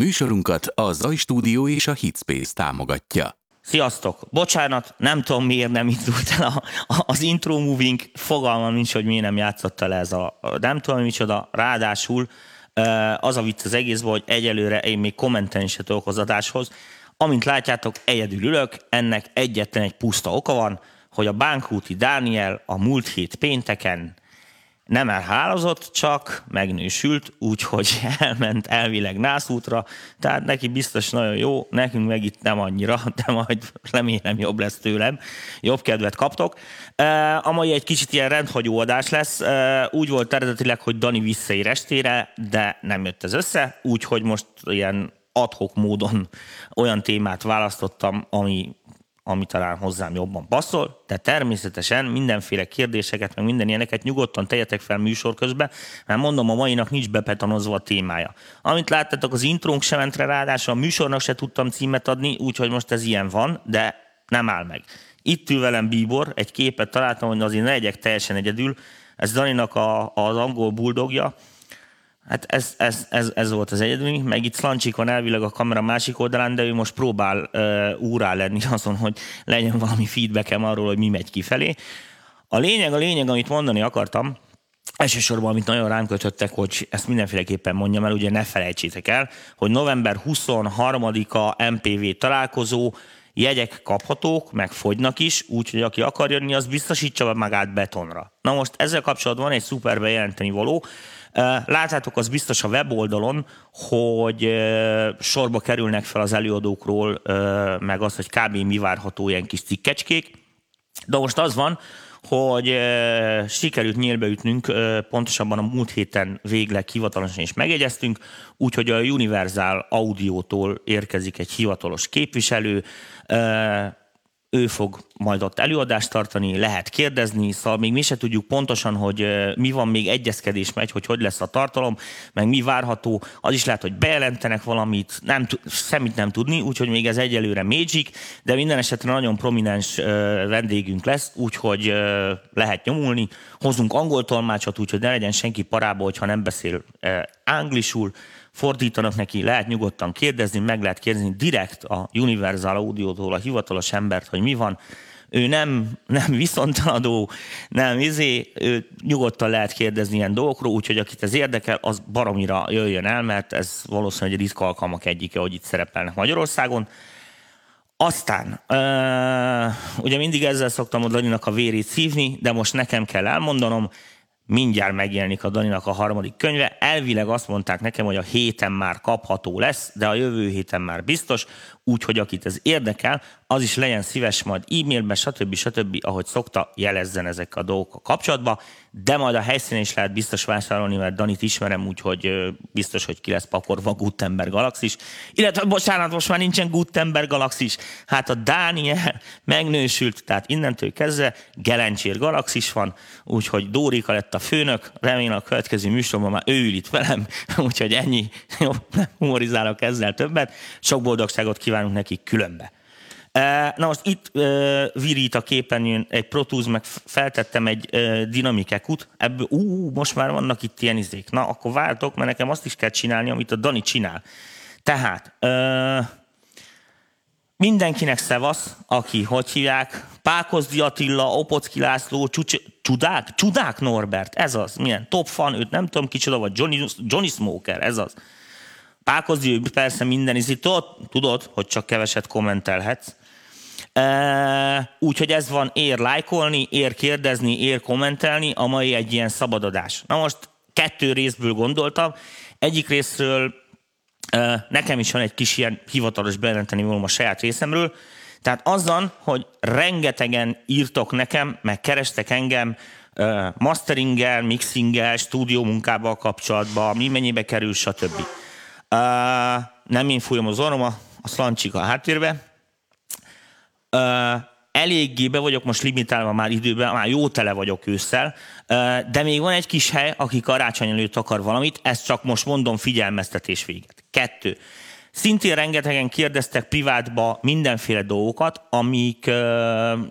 Műsorunkat a Zaj Stúdió és a Hitspace támogatja. Sziasztok! Bocsánat, nem tudom miért nem indult el a, a, az intro moving, fogalmam nincs, hogy miért nem játszott el ez a, nem tudom micsoda, ráadásul az a vicc az egészben, hogy egyelőre én még kommentelni se tudok az adáshoz. Amint látjátok, egyedül ülök, ennek egyetlen egy puszta oka van, hogy a Bánkúti Dániel a múlt hét pénteken nem elhálozott, csak megnősült, úgyhogy elment elvileg nászútra, tehát neki biztos nagyon jó, nekünk meg itt nem annyira, de majd remélem jobb lesz tőlem, jobb kedvet kaptok. A mai egy kicsit ilyen rendhagyó adás lesz, úgy volt eredetileg, hogy Dani visszaér estére, de nem jött ez össze, úgyhogy most ilyen adhok módon olyan témát választottam, ami ami talán hozzám jobban passzol, de természetesen mindenféle kérdéseket, meg minden ilyeneket nyugodtan tegyetek fel műsor közben, mert mondom, a mainak nincs bepetanozva a témája. Amit láttatok, az intrónk sem ment rá, ráadásul a műsornak se tudtam címet adni, úgyhogy most ez ilyen van, de nem áll meg. Itt ül velem Bíbor, egy képet találtam, hogy azért ne legyek teljesen egyedül, ez Daninak a, az angol buldogja, Hát ez, ez, ez, ez volt az egyedül, meg itt Szlancsik van elvileg a kamera másik oldalán, de ő most próbál uh, úrá lenni azon, hogy legyen valami feedbackem arról, hogy mi megy kifelé. A lényeg, a lényeg, amit mondani akartam, Elsősorban, amit nagyon rám kötöttek, hogy ezt mindenféleképpen mondjam el, ugye ne felejtsétek el, hogy november 23-a MPV találkozó, jegyek kaphatók, meg fogynak is, úgyhogy aki akar jönni, az biztosítsa magát betonra. Na most ezzel kapcsolatban egy szuper bejelenteni való, Látjátok, az biztos a weboldalon, hogy sorba kerülnek fel az előadókról, meg az, hogy kb. mi várható ilyen kis cikkecskék. De most az van, hogy sikerült nyílbeütnünk, pontosabban a múlt héten végleg hivatalosan is megegyeztünk, úgyhogy a Universal Audio-tól érkezik egy hivatalos képviselő, ő fog majd ott előadást tartani, lehet kérdezni, szóval még mi se tudjuk pontosan, hogy mi van, még egyezkedés megy, hogy hogy lesz a tartalom, meg mi várható, az is lehet, hogy bejelentenek valamit, nem, semmit nem tudni, úgyhogy még ez egyelőre Magic, de minden esetre nagyon prominens vendégünk lesz, úgyhogy lehet nyomulni, hozunk angol tolmácsot, úgyhogy ne legyen senki parába, hogyha nem beszél anglisul, fordítanak neki, lehet nyugodtan kérdezni, meg lehet kérdezni direkt a Universal Audio-tól a hivatalos embert, hogy mi van, ő nem, nem viszontaladó, nem izé, ő nyugodtan lehet kérdezni ilyen dolgokról, úgyhogy akit ez érdekel, az baromira jöjjön el, mert ez valószínűleg egy ritka alkalmak egyike, hogy itt szerepelnek Magyarországon. Aztán, ugye mindig ezzel szoktam a Daninak a vérét szívni, de most nekem kell elmondanom, mindjárt megjelenik a Daninak a harmadik könyve. Elvileg azt mondták nekem, hogy a héten már kapható lesz, de a jövő héten már biztos, úgyhogy akit ez érdekel, az is legyen szíves majd e-mailben, stb. stb. ahogy szokta, jelezzen ezek a dolgok a kapcsolatba, de majd a helyszínen is lehet biztos vásárolni, mert Danit ismerem, úgyhogy biztos, hogy ki lesz pakorva Gutenberg Galaxis. Illetve, bocsánat, most már nincsen Gutenberg Galaxis, hát a Dániel megnősült, tehát innentől kezdve Gelencsér Galaxis van, úgyhogy Dórika lett a főnök, remélem a következő műsorban már ő ül itt velem, úgyhogy ennyi, jó, nem humorizálok ezzel többet, sok boldogságot kívánunk nekik különbe. Na most itt virít a képernyőn egy Pro Tools, meg feltettem egy dinamikekut, ebből, ú, most már vannak itt ilyen izék. Na, akkor váltok, mert nekem azt is kell csinálni, amit a Dani csinál. Tehát, mindenkinek szevasz, aki, hogy hívják, Pákozdi Attila, Opocki László, Csucs, Csudák, Csudák Norbert, ez az, milyen top fan, őt nem tudom kicsoda, vagy Johnny, Johnny Smoker, ez az. Pákozdi, persze minden tudod, tudod, hogy csak keveset kommentelhetsz. Úgyhogy ez van, ér lájkolni, ér kérdezni, ér kommentelni, a mai egy ilyen szabadadás. Na most kettő részből gondoltam. Egyik részről nekem is van egy kis ilyen hivatalos bejelenteni volna a saját részemről, tehát azzal, hogy rengetegen írtok nekem, meg kerestek engem masteringgel, mixinggel, stúdió munkával kapcsolatban, mi mennyibe kerül, stb. Nem én fújom az orrom, a szlancsik a háttérbe, eléggé be vagyok most limitálva már időben, már jó tele vagyok ősszel, de még van egy kis hely, aki karácsony előtt akar valamit, ezt csak most mondom figyelmeztetés véget. Kettő. Szintén rengetegen kérdeztek privátba mindenféle dolgokat, amik uh,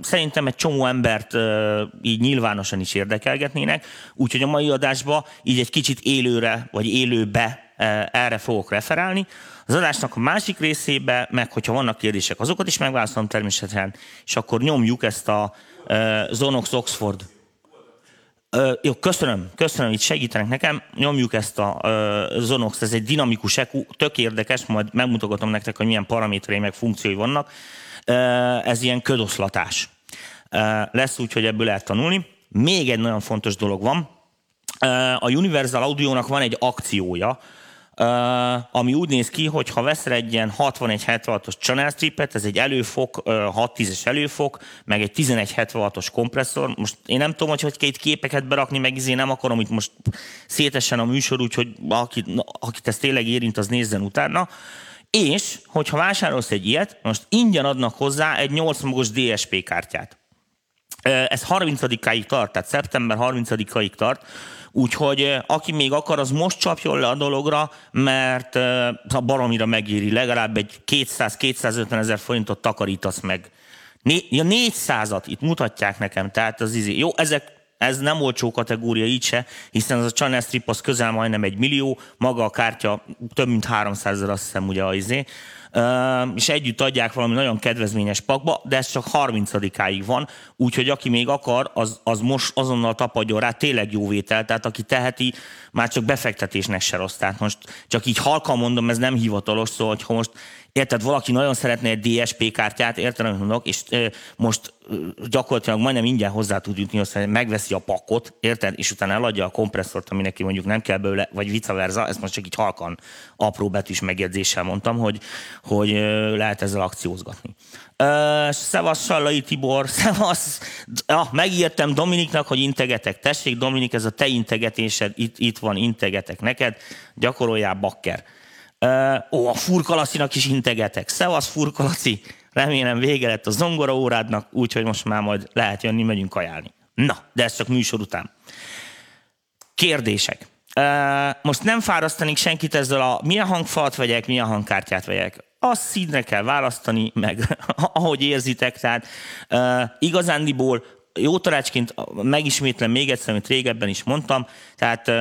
szerintem egy csomó embert uh, így nyilvánosan is érdekelgetnének, úgyhogy a mai adásba így egy kicsit élőre, vagy élőbe erre fogok referálni. Az adásnak a másik részébe, meg hogyha vannak kérdések, azokat is megválaszolom természetesen, és akkor nyomjuk ezt a Zonox Oxford Ö, jó, köszönöm, köszönöm, itt segítenek nekem. Nyomjuk ezt a Zonox, ez egy dinamikus EQ, tök érdekes, majd megmutogatom nektek, hogy milyen paraméterei meg funkciói vannak. Ez ilyen ködoszlatás. Ö, lesz úgy, hogy ebből lehet tanulni. Még egy nagyon fontos dolog van. A Universal Audio-nak van egy akciója, Uh, ami úgy néz ki, hogy ha veszel egy ilyen 61-76-os channel stripet, ez egy előfok, uh, 6-10-es előfok, meg egy 11-76-os kompresszor. Most én nem tudom, hogy hogy két képeket berakni, meg izé nem akarom itt most szétesen a műsor, úgyhogy akit, akit ez tényleg érint, az nézzen utána. És, hogyha vásárolsz egy ilyet, most ingyen adnak hozzá egy 8 magos DSP kártyát. Ez 30-áig tart, tehát szeptember 30-áig tart, Úgyhogy aki még akar, az most csapjon le a dologra, mert a baromira megéri. Legalább egy 200-250 ezer forintot takarítasz meg. Né- ja, 400-at itt mutatják nekem, tehát az izé. Jó, ezek ez nem olcsó kategória így se, hiszen az a Channel Strip az közel majdnem egy millió, maga a kártya több mint 300 ezer, azt hiszem ugye az izé és együtt adják valami nagyon kedvezményes pakba, de ez csak 30-áig van, úgyhogy aki még akar, az, az most azonnal tapadjon rá, tényleg jó vétel, tehát aki teheti, már csak befektetésnek se rossz. Tehát most csak így halkan mondom, ez nem hivatalos, szóval hogy most Érted, valaki nagyon szeretne egy DSP kártyát, érted, amit mondok, és e, most e, gyakorlatilag majdnem ingyen hozzá tud jutni, hogy megveszi a pakot, érted, és utána eladja a kompresszort, ami neki mondjuk nem kell belőle, vagy vice versa, ezt most csak így halkan apró betűs megjegyzéssel mondtam, hogy, hogy lehet ezzel akciózgatni. Uh, szevasz Sallai Tibor, szevasz, ah, megírtam Dominiknak, hogy integetek. Tessék Dominik, ez a te integetésed, itt, itt van, integetek neked, gyakoroljál bakker. Ó, a furkalacinak is integetek. Szevasz furkalaci, remélem vége lett a zongora órádnak, úgyhogy most már majd lehet jönni, megyünk kajálni. Na, de ez csak műsor után. Kérdések. Most nem fárasztanik senkit ezzel a milyen hangfalat vegyek, milyen hangkártyát vegyek. Azt színre kell választani, meg ahogy érzitek, tehát igazándiból jó tanácsként megismétlem még egyszer, amit régebben is mondtam, tehát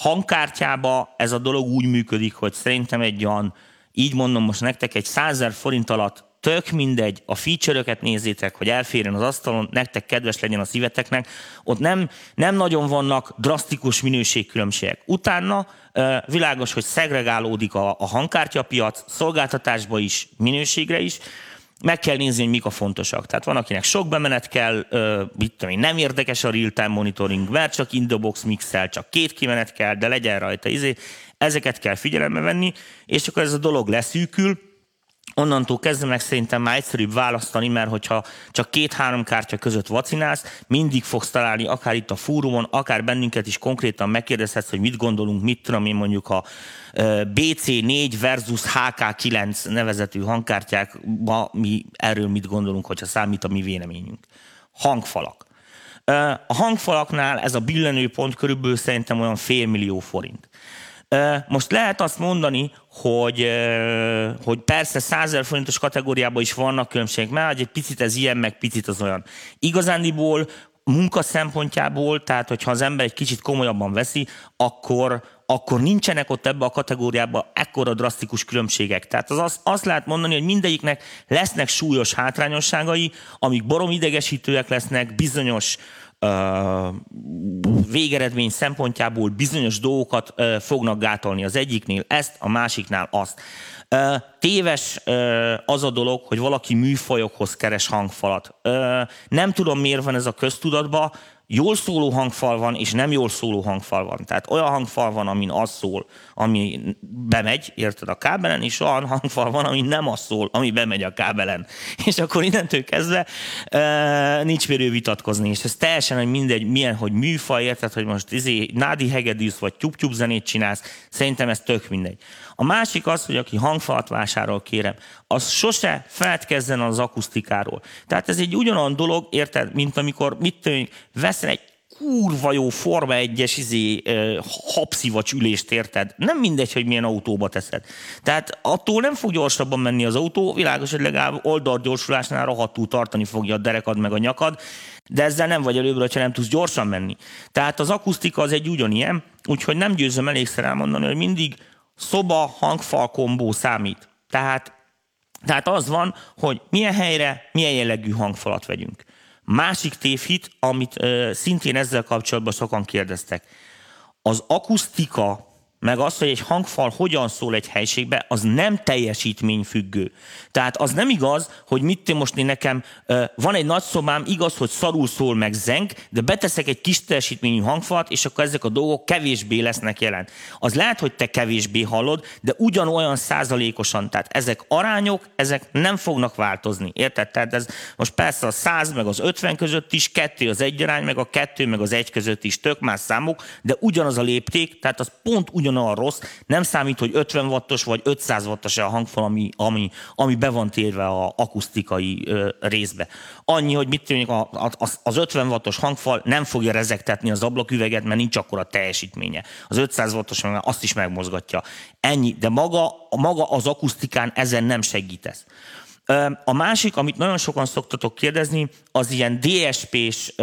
hangkártyába ez a dolog úgy működik, hogy szerintem egy olyan, így mondom most nektek, egy százer forint alatt tök mindegy, a feature-öket nézzétek, hogy elférjen az asztalon, nektek kedves legyen a szíveteknek, ott nem, nem nagyon vannak drasztikus minőségkülönbségek. Utána világos, hogy szegregálódik a, a hangkártyapiac, szolgáltatásba is, minőségre is, meg kell nézni, hogy mik a fontosak. Tehát van, akinek sok bemenet kell, mit tudom én, nem érdekes a real-time monitoring, mert csak in the box mixel, csak két kimenet kell, de legyen rajta izé. Ezeket kell figyelembe venni, és akkor ez a dolog leszűkül, onnantól kezdve meg szerintem már egyszerűbb választani, mert hogyha csak két-három kártya között vacinálsz, mindig fogsz találni, akár itt a fórumon, akár bennünket is konkrétan megkérdezhetsz, hogy mit gondolunk, mit tudom én mondjuk a BC4 versus HK9 nevezetű hangkártyákba, mi erről mit gondolunk, hogyha számít a mi véleményünk. Hangfalak. A hangfalaknál ez a billenőpont körülbelül szerintem olyan fél millió forint. Most lehet azt mondani, hogy, hogy persze 100 forintos kategóriában is vannak különbségek, mert egy picit ez ilyen, meg picit az olyan. Igazándiból munka szempontjából, tehát hogyha az ember egy kicsit komolyabban veszi, akkor, akkor nincsenek ott ebbe a kategóriába ekkora drasztikus különbségek. Tehát az azt, azt lehet mondani, hogy mindegyiknek lesznek súlyos hátrányosságai, amik borom idegesítőek lesznek, bizonyos végeredmény szempontjából bizonyos dolgokat fognak gátolni az egyiknél ezt, a másiknál azt. Téves az a dolog, hogy valaki műfajokhoz keres hangfalat. Nem tudom, miért van ez a köztudatban, jól szóló hangfal van, és nem jól szóló hangfal van. Tehát olyan hangfal van, amin az szól, ami bemegy, érted, a kábelen, és olyan hangfal van, ami nem az szól, ami bemegy a kábelen. És akkor innentől kezdve e, nincs mérő vitatkozni, és ez teljesen, hogy mindegy, milyen, hogy műfaj, érted, hogy most izé, nádi hegedűsz, vagy tyúk zenét csinálsz, szerintem ez tök mindegy. A másik az, hogy aki hangfalat vásárol, kérem, az sose feledkezzen az akusztikáról. Tehát ez egy ugyanolyan dolog, érted, mint amikor mit tűnik, veszel egy kurva jó Forma 1-es izé, habszivacs ülést, érted? Nem mindegy, hogy milyen autóba teszed. Tehát attól nem fog gyorsabban menni az autó, világos, hogy legalább oldalgyorsulásnál rohadtul tartani fogja a derekad meg a nyakad, de ezzel nem vagy előbbre, ha nem tudsz gyorsan menni. Tehát az akusztika az egy ugyanilyen, úgyhogy nem győzöm elégszer elmondani, hogy mindig szoba hangfal kombó számít. Tehát, tehát az van, hogy milyen helyre, milyen jellegű hangfalat vegyünk. Másik tévhit, amit ö, szintén ezzel kapcsolatban sokan kérdeztek. Az akusztika meg az, hogy egy hangfal hogyan szól egy helységbe, az nem teljesítményfüggő. Tehát az nem igaz, hogy mit most én nekem, van egy nagy szobám, igaz, hogy szarul szól meg zeng, de beteszek egy kis teljesítményű hangfalat, és akkor ezek a dolgok kevésbé lesznek jelen. Az lehet, hogy te kevésbé hallod, de ugyanolyan százalékosan. Tehát ezek arányok, ezek nem fognak változni. Érted? Tehát ez most persze a 100 meg az 50 között is, kettő az egy arány, meg a kettő meg az egy között is tök más számok, de ugyanaz a lépték, tehát az pont ugyan ugyanolyan rossz, nem számít, hogy 50 wattos vagy 500 wattos a hangfal, ami, ami, ami be van térve a akusztikai ö, részbe. Annyi, hogy mit tűnik, az, az 50 wattos hangfal nem fogja rezektetni az ablaküveget, mert nincs akkor a teljesítménye. Az 500 wattos azt is megmozgatja. Ennyi, de maga, maga az akusztikán ezen nem segítesz. A másik, amit nagyon sokan szoktatok kérdezni, az ilyen DSP-s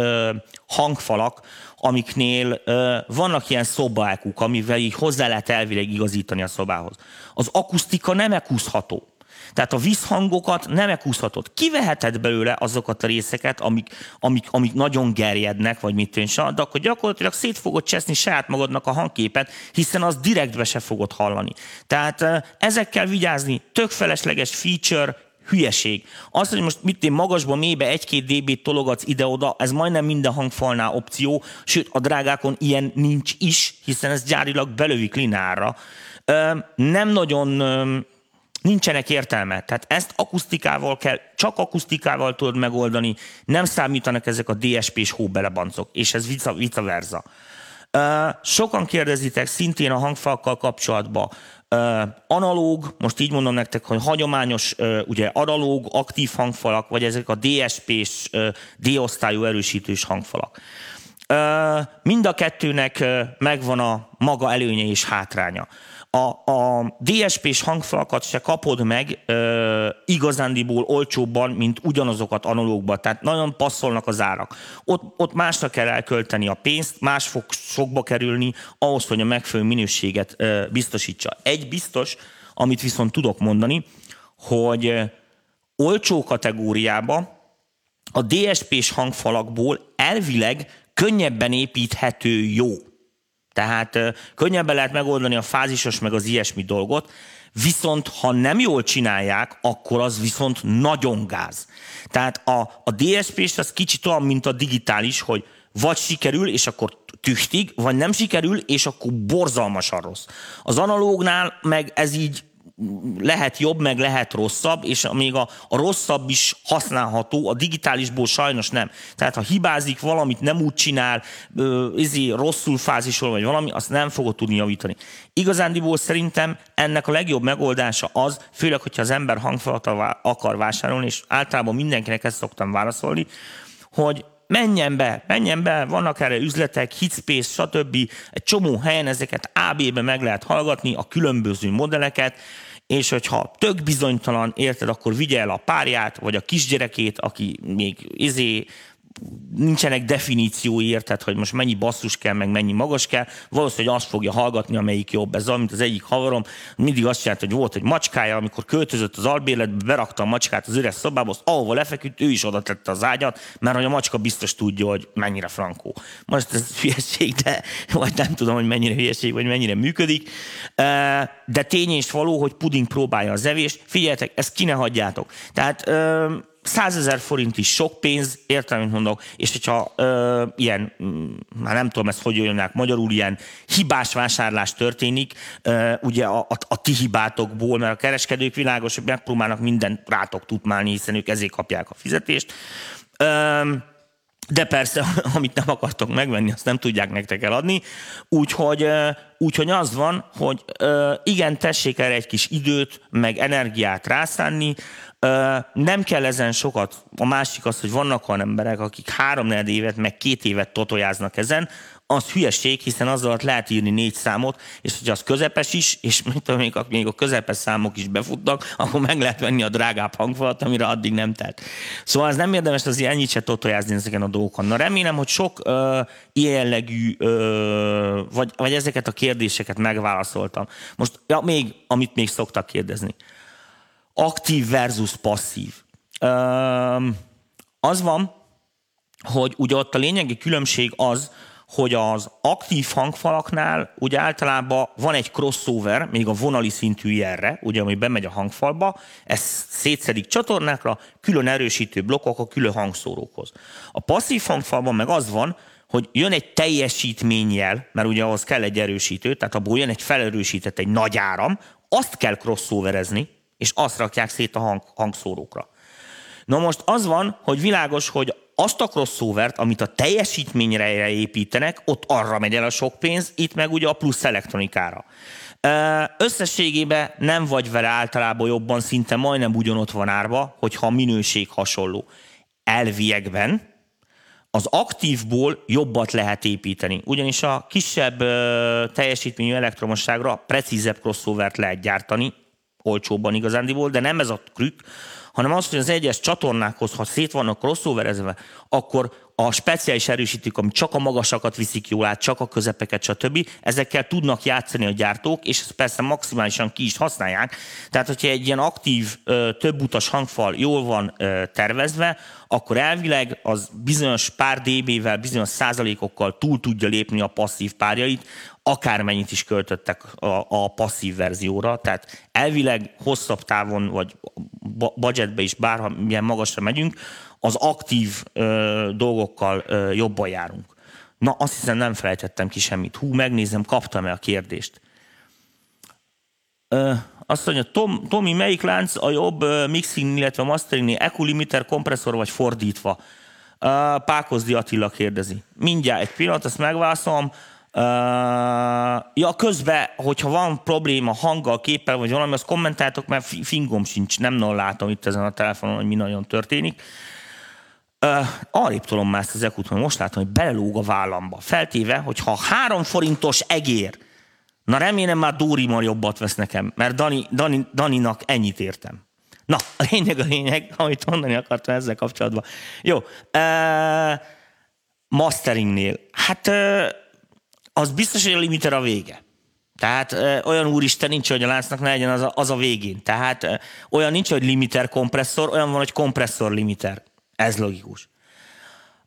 hangfalak, amiknél vannak ilyen szobákuk, amivel így hozzá lehet elvileg igazítani a szobához. Az akusztika nem ekúzható. Tehát a vízhangokat nem ekúzhatod. Kiveheted belőle azokat a részeket, amik, amik, amik nagyon gerjednek, vagy mit tűnse, de akkor gyakorlatilag szét fogod cseszni saját magadnak a hangképet, hiszen az direktbe se fogod hallani. Tehát ezekkel vigyázni, tök felesleges feature, hülyeség. Az, hogy most mit én magasban mélybe egy-két dB-t tologatsz ide-oda, ez majdnem minden hangfalnál opció, sőt a drágákon ilyen nincs is, hiszen ez gyárilag belövik linára. Nem nagyon nincsenek értelme. Tehát ezt akusztikával kell, csak akusztikával tudod megoldani, nem számítanak ezek a DSP-s hóbelebancok, és ez vice, vice versa. Sokan kérdezitek szintén a hangfalkkal kapcsolatban, analóg, most így mondom nektek, hogy hagyományos, ugye analóg, aktív hangfalak, vagy ezek a DSP-s, D-osztályú erősítős hangfalak. Mind a kettőnek megvan a maga előnye és hátránya. A, a DSP-s hangfalakat se kapod meg ö, igazándiból olcsóbban, mint ugyanazokat analógba, tehát nagyon passzolnak az árak. Ott, ott másra kell elkölteni a pénzt, más fog sokba kerülni ahhoz, hogy a megfelelő minőséget ö, biztosítsa. Egy biztos, amit viszont tudok mondani, hogy olcsó kategóriába a DSP-s hangfalakból elvileg könnyebben építhető jó tehát könnyebben lehet megoldani a fázisos meg az ilyesmi dolgot, viszont ha nem jól csinálják, akkor az viszont nagyon gáz. Tehát a, a DSP-s az kicsit olyan, mint a digitális, hogy vagy sikerül, és akkor tüchtig, vagy nem sikerül, és akkor borzalmasan rossz. Az analógnál meg ez így lehet jobb, meg lehet rosszabb, és még a, a rosszabb is használható, a digitálisból sajnos nem. Tehát ha hibázik, valamit nem úgy csinál, izé, rosszul fázisol, vagy valami, azt nem fogod tudni javítani. Igazándiból szerintem ennek a legjobb megoldása az, főleg, hogyha az ember hangfalat akar vásárolni, és általában mindenkinek ezt szoktam válaszolni, hogy menjen be, menjen be, vannak erre üzletek, Hitspace, stb. Egy csomó helyen ezeket AB-be meg lehet hallgatni, a különböző modelleket, és hogyha tök bizonytalan, érted, akkor vigye el a párját, vagy a kisgyerekét, aki még izé nincsenek definíciói, érted, hogy most mennyi basszus kell, meg mennyi magas kell, valószínűleg azt fogja hallgatni, amelyik jobb. Ez olyan, mint az egyik havarom, mindig azt csinált, hogy volt egy macskája, amikor költözött az albérletbe, berakta a macskát az üres szobába, azt ahova lefeküdt, ő is oda tette az ágyat, mert hogy a macska biztos tudja, hogy mennyire frankó. Most ez hülyeség, de vagy nem tudom, hogy mennyire hülyeség, vagy mennyire működik. De tény és való, hogy puding próbálja az evést. Figyeljetek, ezt ki ne hagyjátok. Tehát százezer forint is sok pénz, értem, mint mondok, és hogyha ö, ilyen, már nem tudom ezt hogy jönnek magyarul, ilyen hibás vásárlás történik, ö, ugye a, a, a ti hibátokból, mert a kereskedők világos, hogy megpróbálnak mindent rátok tutmálni, hiszen ők ezért kapják a fizetést. Ö, de persze, amit nem akartok megvenni, azt nem tudják nektek eladni. Úgyhogy, úgyhogy az van, hogy igen, tessék erre egy kis időt, meg energiát rászánni, nem kell ezen sokat. A másik az, hogy vannak olyan emberek, akik három évet, meg két évet totojáznak ezen, az hülyeség, hiszen azzal lehet írni négy számot, és hogy az közepes is, és még, még a közepes számok is befutnak, akkor meg lehet venni a drágább hangfalat, amire addig nem telt. Szóval ez nem érdemes az ennyit se totojázni ezeken a dolgokon. Na remélem, hogy sok uh, ilyen jellegű, uh, vagy, vagy ezeket a kérdéseket megválaszoltam. Most ja, még, amit még szoktak kérdezni. Aktív versus passzív. Üm, az van, hogy ugye ott a lényegi különbség az, hogy az aktív hangfalaknál ugye általában van egy crossover, még a vonali szintű jelre, ugye, ami bemegy a hangfalba, ez szétszedik csatornákra, külön erősítő blokkok a külön hangszórókhoz. A passzív hangfalban meg az van, hogy jön egy teljesítményjel, mert ugye ahhoz kell egy erősítő, tehát abból jön egy felerősített, egy nagy áram, azt kell crossoverezni, és azt rakják szét a hang, hangszórókra. Na most az van, hogy világos, hogy azt a crossovert, amit a teljesítményre építenek, ott arra megy el a sok pénz, itt meg ugye a plusz elektronikára. Összességében nem vagy vele általában jobban, szinte majdnem ugyanott van árba, hogyha a minőség hasonló. Elviekben az aktívból jobbat lehet építeni, ugyanis a kisebb teljesítményű elektromosságra precízebb crossovert lehet gyártani, olcsóbban igazándiból, de nem ez a trükk, hanem az, hogy az egyes csatornákhoz, ha szét vannak crossoverezve, akkor a speciális erősítők, ami csak a magasakat viszik jól át, csak a közepeket, stb. Ezekkel tudnak játszani a gyártók, és ezt persze maximálisan ki is használják. Tehát, hogyha egy ilyen aktív, több utas hangfal jól van tervezve, akkor elvileg az bizonyos pár dB-vel, bizonyos százalékokkal túl tudja lépni a passzív párjait, akármennyit is költöttek a, a passzív verzióra, tehát elvileg hosszabb távon, vagy budgetbe is bármilyen magasra megyünk, az aktív ö, dolgokkal ö, jobban járunk. Na, azt hiszem nem felejtettem ki semmit. Hú, megnézem, kaptam-e a kérdést. Ö, azt mondja, Tom, Tomi, melyik lánc a jobb mixing, illetve mastering equalimeter, kompresszor vagy fordítva? Pákozdi Attila kérdezi. Mindjárt egy pillanat, ezt megválaszolom. Uh, ja, közben, hogyha van probléma hanggal, képpel, vagy valami, azt kommentáltok, mert fingom sincs, nem nagyon látom itt ezen a telefonon, hogy mi nagyon történik. Uh, arrébb tolom már ezt az ekut, most látom, hogy belelóg a vállamba. Feltéve, hogy ha három forintos egér, na remélem már Dóri már jobbat vesz nekem, mert Dani, Dani, Daninak ennyit értem. Na, a lényeg a lényeg, amit mondani akartam ezzel kapcsolatban. Jó, uh, masteringnél, hát uh, az biztos, hogy a limiter a vége. Tehát ö, olyan úristen nincs, hogy a láncnak ne legyen az a, az a végén. Tehát ö, olyan nincs, hogy limiter kompresszor, olyan van, hogy kompresszor limiter. Ez logikus.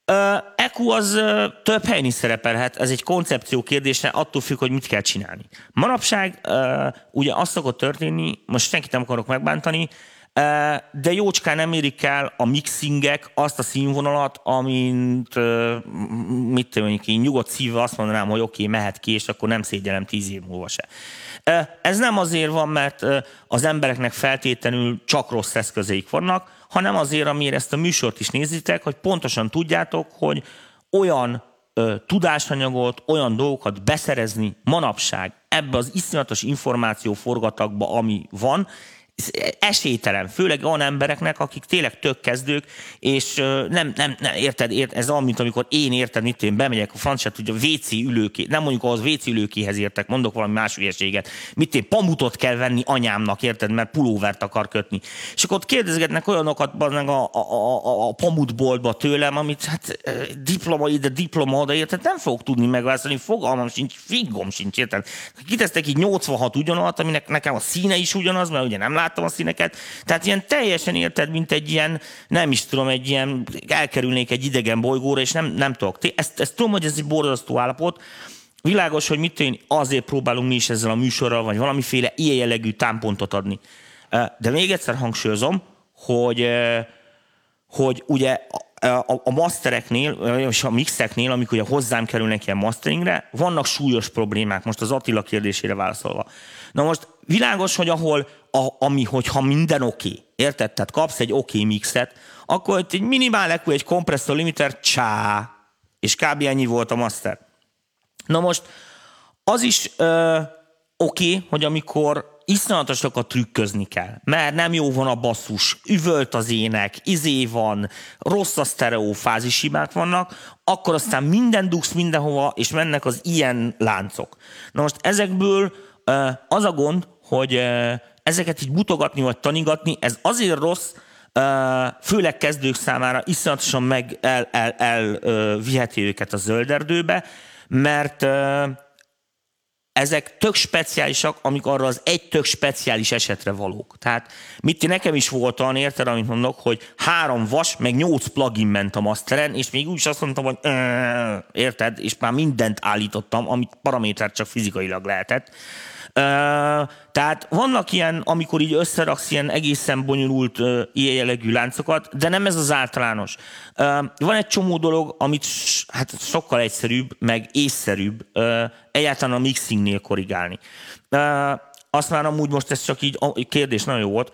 Uh, EQ az uh, több helyen is szerepelhet, ez egy koncepció kérdése, attól függ, hogy mit kell csinálni. Manapság uh, ugye azt szokott történni, most senkit nem akarok megbántani, de jócskán nem érik el a mixingek azt a színvonalat, amint mit tudom, én nyugodt szívvel azt mondanám, hogy oké, okay, mehet ki, és akkor nem szégyelem tíz év múlva se. Ez nem azért van, mert az embereknek feltétlenül csak rossz eszközeik vannak, hanem azért, amire ezt a műsort is nézitek, hogy pontosan tudjátok, hogy olyan tudásanyagot, olyan dolgokat beszerezni manapság ebbe az iszonyatos információforgatagba, ami van, esélytelen, főleg olyan embereknek, akik tényleg tök kezdők, és nem, nem, nem érted, érted, ez olyan, mint amikor én érted, mit én bemegyek a francia, hogy a WC ülőké, nem mondjuk az WC ülőkéhez értek, mondok valami más hülyeséget, mit én pamutot kell venni anyámnak, érted, mert pulóvert akar kötni. És akkor ott kérdezgetnek olyanokat a, a, a, a pamutboltba tőlem, amit hát diploma ide, diploma oda, érted, nem fogok tudni megválaszolni, fogalmam sincs, fingom sincs, érted. Kitesztek így 86 ugyanaz, aminek nekem a színe is ugyanaz, mert ugye nem lát láttam a színeket. Tehát ilyen teljesen érted, mint egy ilyen, nem is tudom, egy ilyen, elkerülnék egy idegen bolygóra, és nem, nem tudok. Ezt, ezt tudom, hogy ez egy borzasztó állapot, Világos, hogy mit én azért próbálunk mi is ezzel a műsorral, vagy valamiféle ilyen jellegű támpontot adni. De még egyszer hangsúlyozom, hogy, hogy ugye a, a mastereknél, és a mixeknél, amikor ugye hozzám kerülnek ilyen masteringre, vannak súlyos problémák, most az Attila kérdésére válaszolva. Na most világos, hogy ahol, a, ami, hogyha minden oké, okay, érted? Tehát kapsz egy oké okay mixet, akkor egy minimál EQ, egy kompresszor limiter, csá, és kb. ennyi volt a master. Na most az is oké, okay, hogy amikor iszonyatosokat trükközni kell, mert nem jó van a basszus, üvölt az ének, izé van, rossz a sztereó fázishibák vannak, akkor aztán minden dugsz mindenhova, és mennek az ilyen láncok. Na most ezekből az a gond, hogy ezeket így mutogatni vagy tanigatni, ez azért rossz, főleg kezdők számára iszonyatosan meg el, el, el, viheti őket a zölderdőbe, mert ezek tök speciálisak, amik arra az egy tök speciális esetre valók. Tehát mit nekem is volt olyan, érted, amit mondok, hogy három vas, meg nyolc plugin ment a masteren, és még úgy is azt mondtam, hogy érted, és már mindent állítottam, amit paraméter csak fizikailag lehetett. Tehát vannak ilyen, amikor így összeraksz ilyen egészen bonyolult ilyen jellegű láncokat, de nem ez az általános. Van egy csomó dolog, amit hát sokkal egyszerűbb, meg észszerűbb egyáltalán a mixingnél korrigálni. Azt már amúgy most ez csak így, kérdés nagyon jó volt,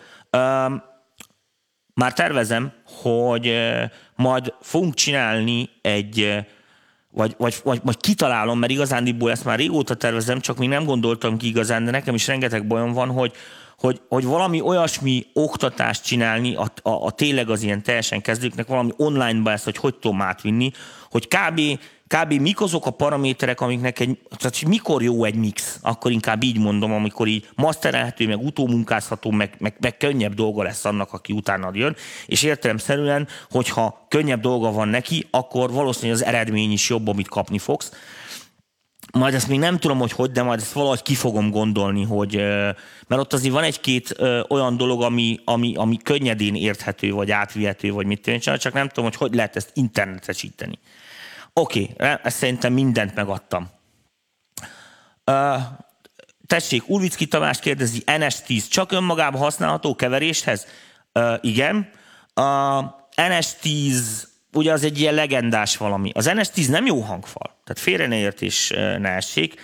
már tervezem, hogy majd fogunk csinálni egy vagy, vagy, vagy, vagy kitalálom, mert igazándiból ezt már régóta tervezem, csak még nem gondoltam ki igazán, de nekem is rengeteg bajom van, hogy, hogy, hogy valami olyasmi oktatást csinálni a, a, a tényleg az ilyen teljesen kezdőknek, valami online-ba ezt, hogy hogy tudom átvinni, hogy kb kb. mik azok a paraméterek, amiknek egy, tehát mikor jó egy mix, akkor inkább így mondom, amikor így masterelhető, meg utómunkázható, meg, meg, meg könnyebb dolga lesz annak, aki utána jön, és értelemszerűen, hogyha könnyebb dolga van neki, akkor valószínűleg az eredmény is jobb, amit kapni fogsz. Majd ezt még nem tudom, hogy hogy, de majd ezt valahogy ki fogom gondolni, hogy, mert ott azért van egy-két olyan dolog, ami, ami, ami könnyedén érthető, vagy átvihető, vagy mit tűnik, csak nem tudom, hogy hogy lehet ezt internetesíteni. Oké, okay, ezt szerintem mindent megadtam. Uh, tessék, Ulvicki Tamás kérdezi, NS10 csak önmagában használható keveréshez? Uh, igen. A uh, NS10 ugye az egy ilyen legendás valami. Az NS10 nem jó hangfal, tehát félre ne értés ne essék.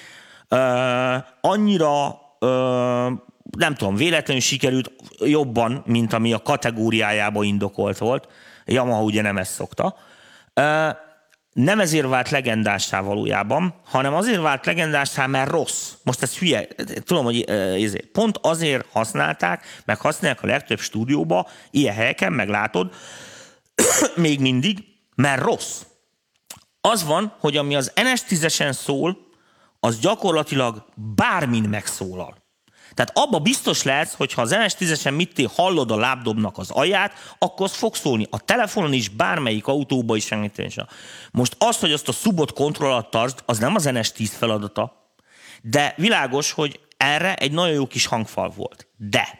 Uh, annyira nem tudom, véletlenül sikerült jobban, mint ami a kategóriájába indokolt volt. Yamaha ugye nem ezt szokta. Nem ezért vált legendássá valójában, hanem azért vált legendássá, mert rossz. Most ez hülye, tudom, hogy ezért. pont azért használták, meg használják a legtöbb stúdióba, ilyen helyeken, meglátod, még mindig, mert rossz. Az van, hogy ami az NS10-esen szól, az gyakorlatilag bármin megszólal. Tehát abba biztos lehetsz, hogy ha az NS10-esen mit hallod a lábdobnak az alját, akkor az fog szólni. A telefonon is, bármelyik autóba is segíteni. Most az, hogy azt a subot kontroll alatt tartsd, az nem az NS10 feladata. De világos, hogy erre egy nagyon jó kis hangfal volt. De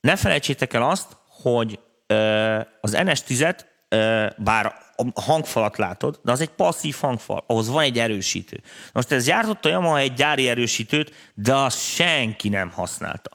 ne felejtsétek el azt, hogy az NS10-et, bár a hangfalat látod, de az egy passzív hangfal, ahhoz van egy erősítő. Most ez gyártott a Yamaha egy gyári erősítőt, de azt senki nem használta.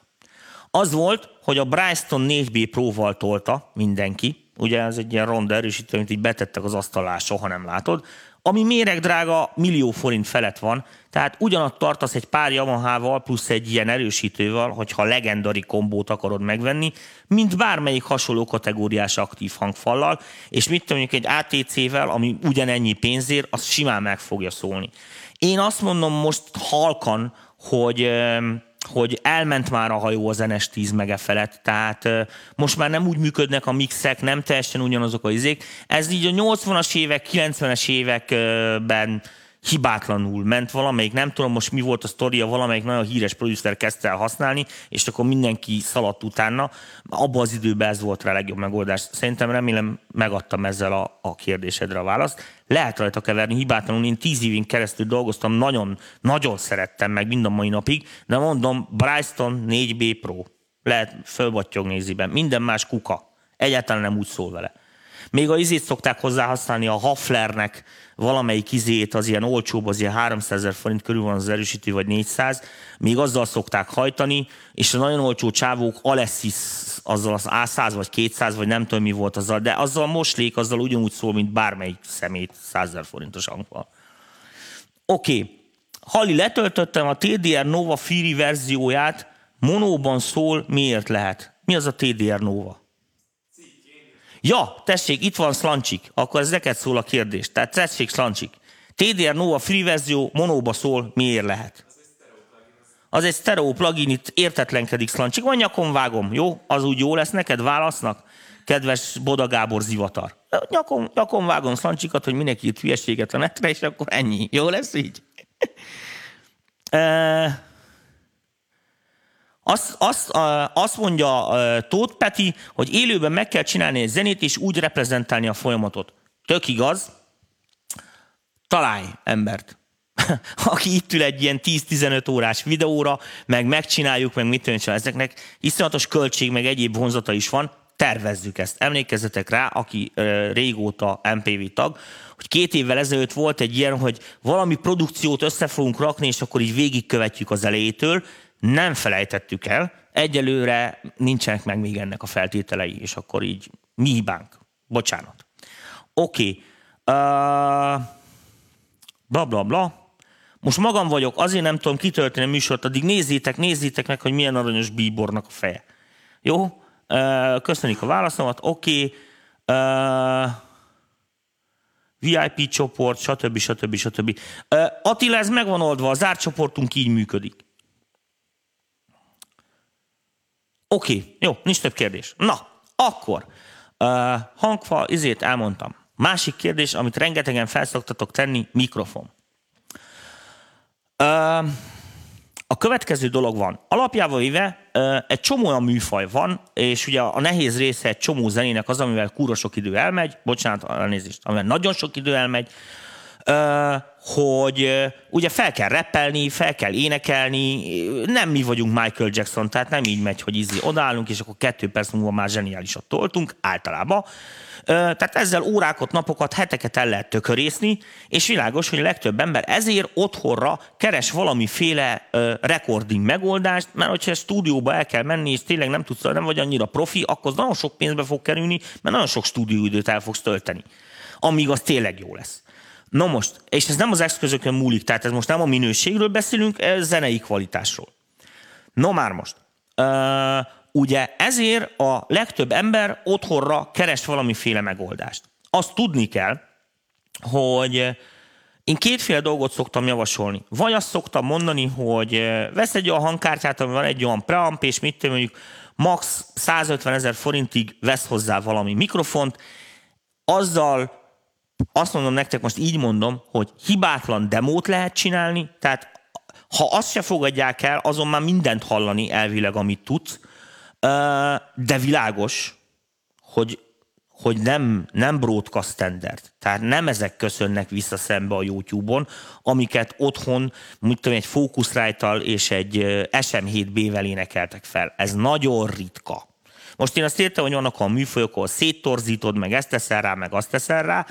Az volt, hogy a Bryston 4B Pro-val tolta mindenki, ugye ez egy ilyen ronda erősítő, amit így betettek az asztalá, soha nem látod, ami méregdrága millió forint felett van, tehát ugyanott tartasz egy pár Yamaha-val plusz egy ilyen erősítővel, hogyha legendari kombót akarod megvenni, mint bármelyik hasonló kategóriás aktív hangfallal, és mit mondjuk egy ATC-vel, ami ugyanennyi pénzért, az simán meg fogja szólni. Én azt mondom most halkan, hogy hogy elment már a hajó az NS10 mege felett, tehát most már nem úgy működnek a mixek, nem teljesen ugyanazok a izék. Ez így a 80-as évek, 90-es években hibátlanul ment valamelyik, nem tudom most mi volt a sztoria, valamelyik nagyon híres producer kezdte el használni, és akkor mindenki szaladt utána. Abban az időben ez volt rá a legjobb megoldás. Szerintem remélem megadtam ezzel a, a kérdésedre a választ. Lehet rajta keverni hibátlanul. Én tíz évén keresztül dolgoztam, nagyon, nagyon szerettem meg mind a mai napig, de mondom, Bryston 4B Pro. Lehet fölbattyog néziben. Minden más kuka. Egyáltalán nem úgy szól vele. Még a izét szokták hozzá használni, a Haflernek valamelyik izét, az ilyen olcsóbb, az ilyen 300 ezer forint körül van az erősítő, vagy 400, még azzal szokták hajtani, és a nagyon olcsó csávók Alessis azzal az A100 vagy 200, vagy nem tudom mi volt azzal, de azzal moslék, azzal ugyanúgy szól, mint bármelyik szemét 100 ezer forintos hangfal. Oké, okay. Halli, letöltöttem a TDR Nova Firi verzióját, monóban szól, miért lehet? Mi az a TDR Nova? Ja, tessék, itt van Slancsik, akkor ez neked szól a kérdés. Tehát tessék Slancsik. TDR Nova free verzió monóba szól, miért lehet? Az egy stereo plugin, itt értetlenkedik Slancsik. Van nyakon vágom, jó? Az úgy jó lesz neked válasznak? Kedves Boda Gábor zivatar. Nyakon, nyakon vágom Szlancsikat, hogy mindenki itt hülyeséget a netre, és akkor ennyi. Jó lesz így? Azt, azt, azt mondja Tóth Peti, hogy élőben meg kell csinálni egy zenét, és úgy reprezentálni a folyamatot. Tök igaz. Találj embert. aki itt ül egy ilyen 10-15 órás videóra, meg megcsináljuk, meg mit tudom, ezeknek iszonyatos költség, meg egyéb vonzata is van, tervezzük ezt. Emlékezzetek rá, aki régóta MPV tag, hogy két évvel ezelőtt volt egy ilyen, hogy valami produkciót össze fogunk rakni, és akkor így végigkövetjük az elejétől. Nem felejtettük el, egyelőre nincsenek meg még ennek a feltételei, és akkor így mi hibánk. Bocsánat. Oké. Okay. Uh, bla bla bla. Most magam vagyok, azért nem tudom kitölteni a műsort, addig nézzétek, nézzétek meg, hogy milyen aranyos bíbornak a feje. Jó? Uh, köszönjük a válaszomat. Oké. Okay. Uh, VIP csoport, stb. stb. stb. Uh, Attila, ez megvan oldva, a zárt csoportunk így működik. Oké, jó, nincs több kérdés. Na, akkor uh, hangfa, izét elmondtam. Másik kérdés, amit rengetegen felszoktatok tenni, mikrofon. Uh, a következő dolog van. Alapjában véve egy csomó olyan műfaj van, és ugye a nehéz része egy csomó zenének az, amivel kúra sok idő elmegy, bocsánat, elnézést, amivel nagyon sok idő elmegy, hogy ugye fel kell reppelni, fel kell énekelni, nem mi vagyunk Michael Jackson, tehát nem így megy, hogy izé odállunk, és akkor kettő perc múlva már zseniálisat toltunk, általában. Tehát ezzel órákat, napokat, heteket el lehet tökörészni, és világos, hogy a legtöbb ember ezért otthonra keres valamiféle recording megoldást, mert hogyha stúdióba el kell menni, és tényleg nem tudsz, nem vagy annyira profi, akkor az nagyon sok pénzbe fog kerülni, mert nagyon sok stúdióidőt el fogsz tölteni, amíg az tényleg jó lesz. Na most, és ez nem az eszközökön múlik, tehát ez most nem a minőségről beszélünk, ez zenei kvalitásról. No már most. Ugye ezért a legtöbb ember otthonra keres valamiféle megoldást. Azt tudni kell, hogy én kétféle dolgot szoktam javasolni. Vagy azt szoktam mondani, hogy vesz egy olyan hangkártyát, ami van egy olyan preamp, és mit mondjuk max 150 ezer forintig vesz hozzá valami mikrofont, azzal azt mondom nektek, most így mondom, hogy hibátlan demót lehet csinálni, tehát ha azt se fogadják el, azon már mindent hallani elvileg, amit tudsz, de világos, hogy, hogy nem, nem broadcast standard. Tehát nem ezek köszönnek vissza szembe a YouTube-on, amiket otthon, mit tudom, egy Focusrite-tal és egy SM7B-vel énekeltek fel. Ez nagyon ritka. Most én azt értem, hogy vannak a műfajok, ahol széttorzítod, meg ezt teszel rá, meg azt teszel rá.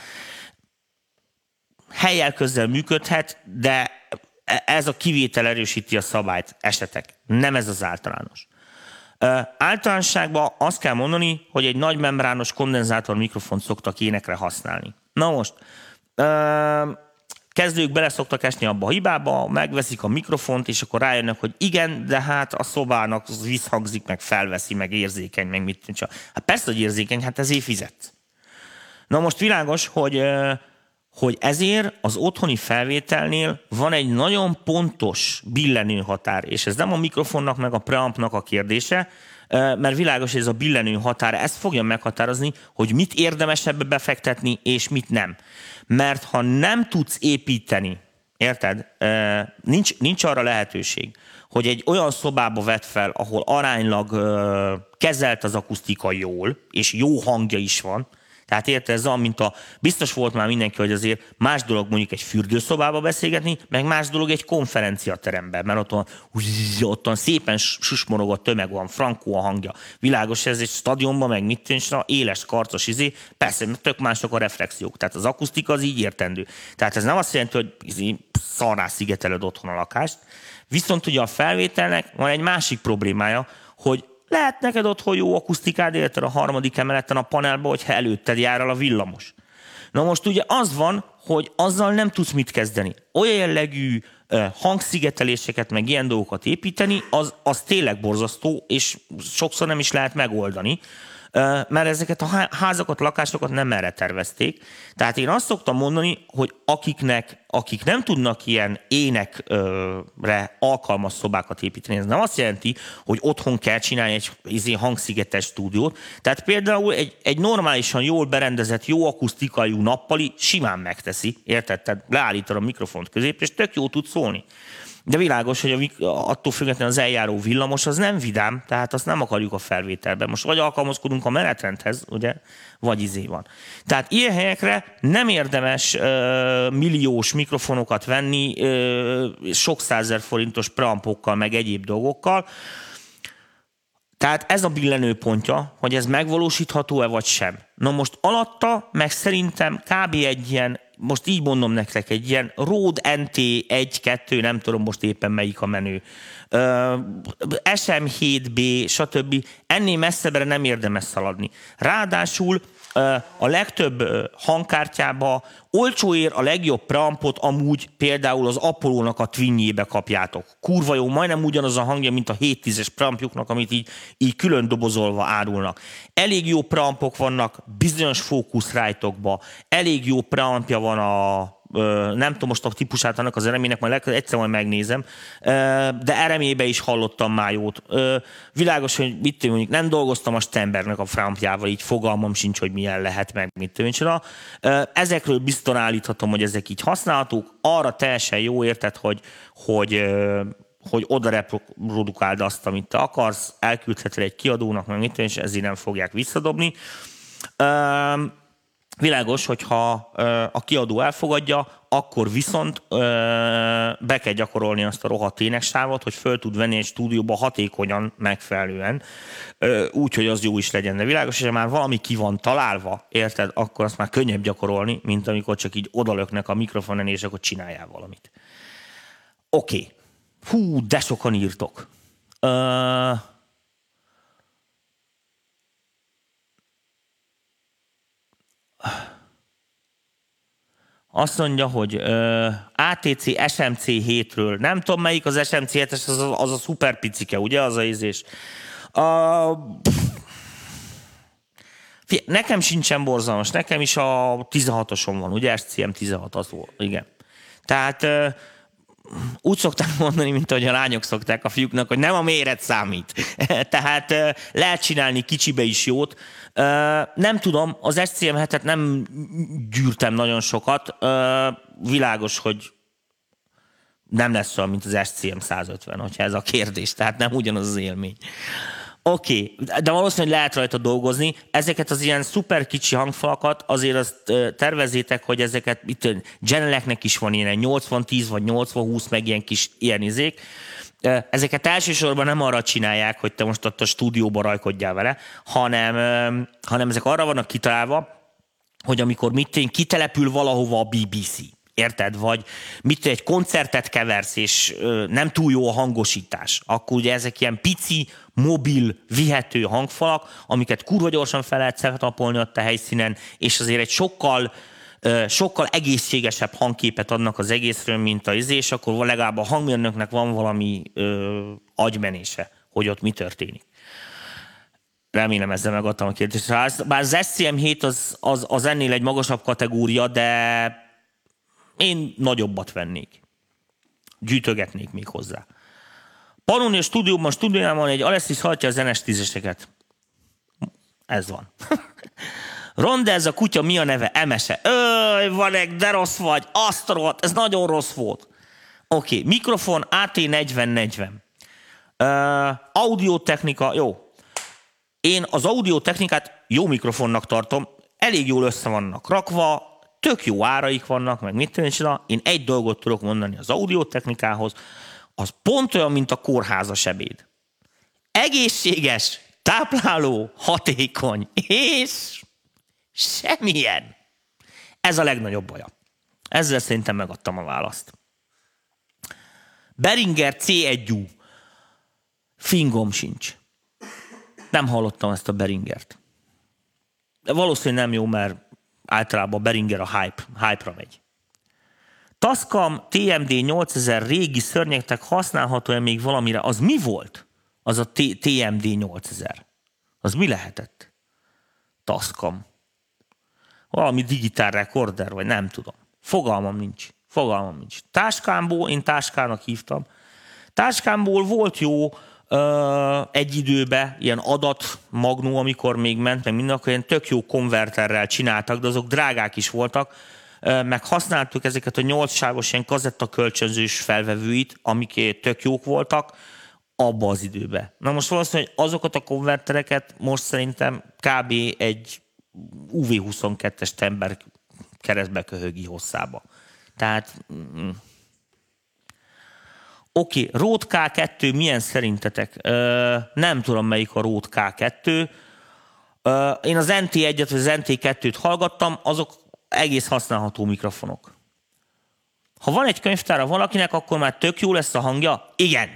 Helyel közel működhet, de ez a kivétel erősíti a szabályt esetek. Nem ez az általános. Általánosságban azt kell mondani, hogy egy nagy membrános kondenzátor mikrofont szoktak énekre használni. Na most, kezdők bele szoktak esni abba a hibába, megveszik a mikrofont, és akkor rájönnek, hogy igen, de hát a szobának visszhangzik, meg felveszi, meg érzékeny, meg mit csak. Hát persze, hogy érzékeny, hát ezért fizet. Na most világos, hogy, hogy ezért az otthoni felvételnél van egy nagyon pontos billenő határ, és ez nem a mikrofonnak, meg a preampnak a kérdése, mert világos, hogy ez a billenő határ ezt fogja meghatározni, hogy mit érdemes ebbe befektetni, és mit nem. Mert ha nem tudsz építeni, érted, nincs, nincs arra lehetőség, hogy egy olyan szobába vett fel, ahol aránylag kezelt az akusztika jól, és jó hangja is van, tehát érte ez olyan, mint a, biztos volt már mindenki, hogy azért más dolog mondjuk egy fürdőszobába beszélgetni, meg más dolog egy konferenciateremben, mert ott van, ott szépen susmorogott tömeg van, frankó a hangja. Világos, ez egy stadionban, meg mit tűncs, éles, karcos izé, persze, tök mások a reflexiók. Tehát az akusztika az így értendő. Tehát ez nem azt jelenti, hogy izé, szarrá szigeteled otthon a lakást, viszont ugye a felvételnek van egy másik problémája, hogy lehet neked otthon jó akusztikád, érted a harmadik emeleten a panelba, hogyha előtted jár el a villamos. Na most ugye az van, hogy azzal nem tudsz mit kezdeni. Olyan jellegű hangszigeteléseket, meg ilyen dolgokat építeni, az, az tényleg borzasztó, és sokszor nem is lehet megoldani mert ezeket a házakat, lakásokat nem erre tervezték. Tehát én azt szoktam mondani, hogy akiknek, akik nem tudnak ilyen énekre alkalmas szobákat építeni, ez nem azt jelenti, hogy otthon kell csinálni egy izé hangszigetes stúdiót. Tehát például egy, egy normálisan jól berendezett, jó akusztikájú nappali simán megteszi, érted? Tehát leállítod a mikrofont közép, és tök jó tud szólni. De világos, hogy a, attól függetlenül az eljáró villamos az nem vidám, tehát azt nem akarjuk a felvételben. Most vagy alkalmazkodunk a menetrendhez, ugye, vagy izé van. Tehát ilyen helyekre nem érdemes ö, milliós mikrofonokat venni ö, sok százer forintos preampokkal, meg egyéb dolgokkal, tehát ez a billenő pontja, hogy ez megvalósítható-e vagy sem. Na most alatta meg szerintem kb. egy ilyen, most így mondom nektek, egy ilyen Rode NT 1-2, nem tudom most éppen melyik a menő, SM7B, stb. Ennél messzebbre nem érdemes szaladni. Ráadásul a legtöbb hangkártyába olcsóért a legjobb preampot amúgy például az Apollo-nak a twinjébe kapjátok. Kurva jó, majdnem ugyanaz a hangja, mint a 7-10-es preampjuknak, amit így, így külön dobozolva árulnak. Elég jó preampok vannak bizonyos fókuszrájtokba, elég jó preampja van a nem tudom most a típusát annak az eremének, majd egyszer majd megnézem, de eremébe is hallottam már jót. Világos, hogy mit tudom, mondjuk nem dolgoztam a Stenbergnek a frampjával, így fogalmam sincs, hogy milyen lehet meg, mit tudom, Ezekről biztosan állíthatom, hogy ezek így használhatók. Arra teljesen jó érted, hogy, hogy hogy oda reprodukáld azt, amit te akarsz, elküldheted egy kiadónak, meg mit, és ezért nem fogják visszadobni. Világos, hogyha a kiadó elfogadja, akkor viszont be kell gyakorolni azt a rohadt éneksávot, hogy föl tud venni egy stúdióba hatékonyan, megfelelően, úgy, hogy az jó is legyen. De világos, hogy már valami ki van találva, érted, akkor azt már könnyebb gyakorolni, mint amikor csak így odalöknek a mikrofonon, és akkor csináljál valamit. Oké. Okay. Hú, de sokan írtok. Uh, azt mondja, hogy uh, ATC SMC 7-ről, nem tudom melyik az SMC 7 az, az, az a szuper picike, ugye az a ízés. Uh, nekem sincsen borzalmas, nekem is a 16-oson van, ugye SCM 16 az volt, igen. Tehát uh, úgy szokták mondani, mint ahogy a lányok szokták a fiúknak, hogy nem a méret számít. Tehát lehet csinálni kicsibe is jót. Nem tudom, az SCM hetet nem gyűrtem nagyon sokat. Világos, hogy nem lesz olyan, mint az SCM 150, hogyha ez a kérdés, tehát nem ugyanaz az élmény. Oké, okay, de valószínűleg lehet rajta dolgozni. Ezeket az ilyen szuper kicsi hangfalakat azért azt tervezétek, hogy ezeket, itt Geneleknek is van ilyen 80-10 vagy 80-20, meg ilyen kis ilyen izék. Ezeket elsősorban nem arra csinálják, hogy te most ott a stúdióba rajkodjál vele, hanem, hanem ezek arra vannak kitalálva, hogy amikor mit én kitelepül valahova a BBC, érted? Vagy mit egy koncertet keversz, és nem túl jó a hangosítás, akkor ugye ezek ilyen pici, mobil, vihető hangfalak, amiket kurva gyorsan fel lehet szetapolni ott a helyszínen, és azért egy sokkal sokkal egészségesebb hangképet adnak az egészről, mint a izé, és akkor legalább a hangmérnöknek van valami ö, agymenése, hogy ott mi történik. Remélem ezzel megadtam a kérdést. Bár az SCM7 az, az, az ennél egy magasabb kategória, de én nagyobbat vennék. Gyűjtögetnék még hozzá. Pannonia stúdióban, stúdióban egy Alessis hallja a zenes tízeseket. Ez van. Ronda, ez a kutya, mi a neve? Emese. Öj, Vanek, de rossz vagy. Azt ez nagyon rossz volt. Oké, okay. mikrofon AT4040. Uh, audiotechnika, jó. Én az audiotechnikát jó mikrofonnak tartom, elég jól össze vannak rakva, tök jó áraik vannak, meg mit tudom, én egy dolgot tudok mondani az audiotechnikához, az pont olyan, mint a kórházas ebéd. Egészséges, tápláló, hatékony, és Semmilyen. Ez a legnagyobb baja. Ezzel szerintem megadtam a választ. Beringer C1U. Fingom sincs. Nem hallottam ezt a Beringert. De valószínűleg nem jó, mert általában Beringer a hype, hype-ra megy. Tascam TMD 8000 régi szörnyektek használható-e még valamire? Az mi volt? Az a TMD 8000. Az mi lehetett? Tascam valami digitál rekorder, vagy nem tudom. Fogalmam nincs. Fogalmam nincs. Táskámból, én táskának hívtam. Táskámból volt jó egy időbe ilyen adat magnó, amikor még ment, meg minden, akkor ilyen tök jó konverterrel csináltak, de azok drágák is voltak. meg használtuk ezeket a nyolcsávos ilyen kazetta kölcsönzős felvevőit, amik tök jók voltak, abba az időbe. Na most valószínűleg azokat a konvertereket most szerintem kb. egy UV22-es tember keresztbe köhögi hosszába. Tehát mm, Oké, okay, Rót K2 milyen szerintetek? Ö, nem tudom, melyik a Rót K2. Ö, én az NT1-et vagy az NT2-t hallgattam, azok egész használható mikrofonok. Ha van egy könyvtára valakinek, akkor már tök jó lesz a hangja? Igen.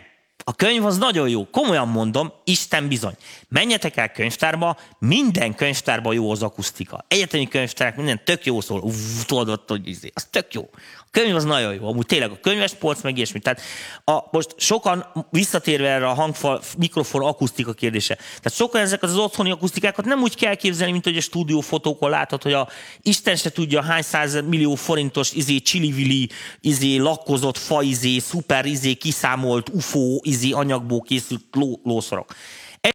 A könyv az nagyon jó, komolyan mondom, Isten bizony. Menjetek el könyvtárba, minden könyvtárban jó az akusztika. Egyetemi könyvtárok, minden tök jó szól. Uff, tudod, hogy izé, az tök jó könyv az nagyon jó, amúgy tényleg a könyves polc, meg ilyesmi. Tehát a, most sokan visszatérve erre a hangfal, mikrofon, akusztika kérdése. Tehát sokan ezek az otthoni akusztikákat nem úgy kell képzelni, mint hogy a stúdiófotókon láthat, hogy a Isten se tudja hány száz millió forintos izé csili izé lakkozott fa izé, szuper izé kiszámolt UFO izé anyagból készült ló, lószorok.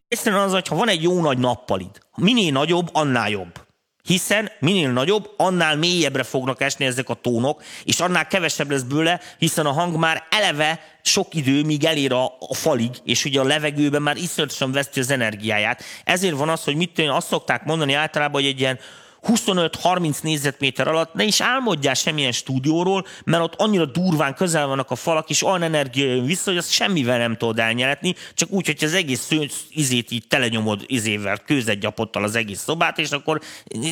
Egyszerűen az, hogy ha van egy jó nagy nappalid, minél nagyobb, annál jobb hiszen minél nagyobb, annál mélyebbre fognak esni ezek a tónok, és annál kevesebb lesz bőle, hiszen a hang már eleve sok idő, míg elér a, a falig, és ugye a levegőben már iszonyatosan veszti az energiáját. Ezért van az, hogy mit tudom, azt szokták mondani általában, hogy egy ilyen 25-30 négyzetméter alatt ne is álmodjál semmilyen stúdióról, mert ott annyira durván közel vannak a falak, és olyan energia jön vissza, hogy azt semmivel nem tudod elnyeletni, csak úgy, hogy az egész szőny, izét így telenyomod izével, kőzetgyapottal az egész szobát, és akkor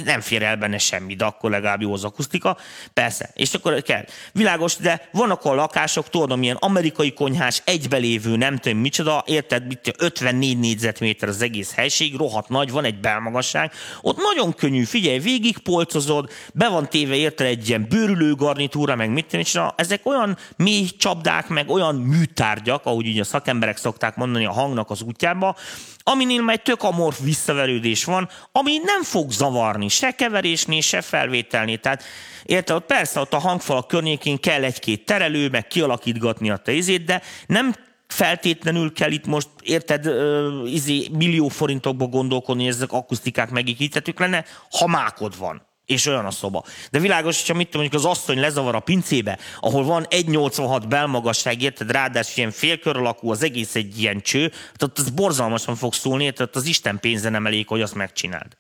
nem fér el benne semmi, de akkor legalább jó az akusztika. Persze, és akkor kell. Világos, de vannak a lakások, tudod, amilyen amerikai konyhás, egybelévő, nem tudom micsoda, érted, mit, 54 négyzetméter az egész helység, rohadt nagy, van egy belmagasság, ott nagyon könnyű, figyelj, végigpolcozod, be van téve érte egy ilyen bőrülő garnitúra, meg mit és na, ezek olyan mély csapdák, meg olyan műtárgyak, ahogy így a szakemberek szokták mondani a hangnak az útjába, aminél már egy tök amorf visszaverődés van, ami nem fog zavarni, se keverésnél, se felvételnél. Tehát érted, ott persze ott a hangfalak környékén kell egy-két terelő, meg kialakítgatni a tejzét, de nem feltétlenül kell itt most, érted, uh, izé, millió forintokba gondolkodni, hogy ezek akusztikák megikítetők lenne, ha mákod van és olyan a szoba. De világos, hogyha mit tudom, mondjuk az asszony lezavar a pincébe, ahol van 1,86 belmagasság, érted, ráadásul ilyen félkör alakú, az egész egy ilyen cső, tehát az borzalmasan fog szólni, tehát az Isten pénze nem elég, hogy azt megcsináld.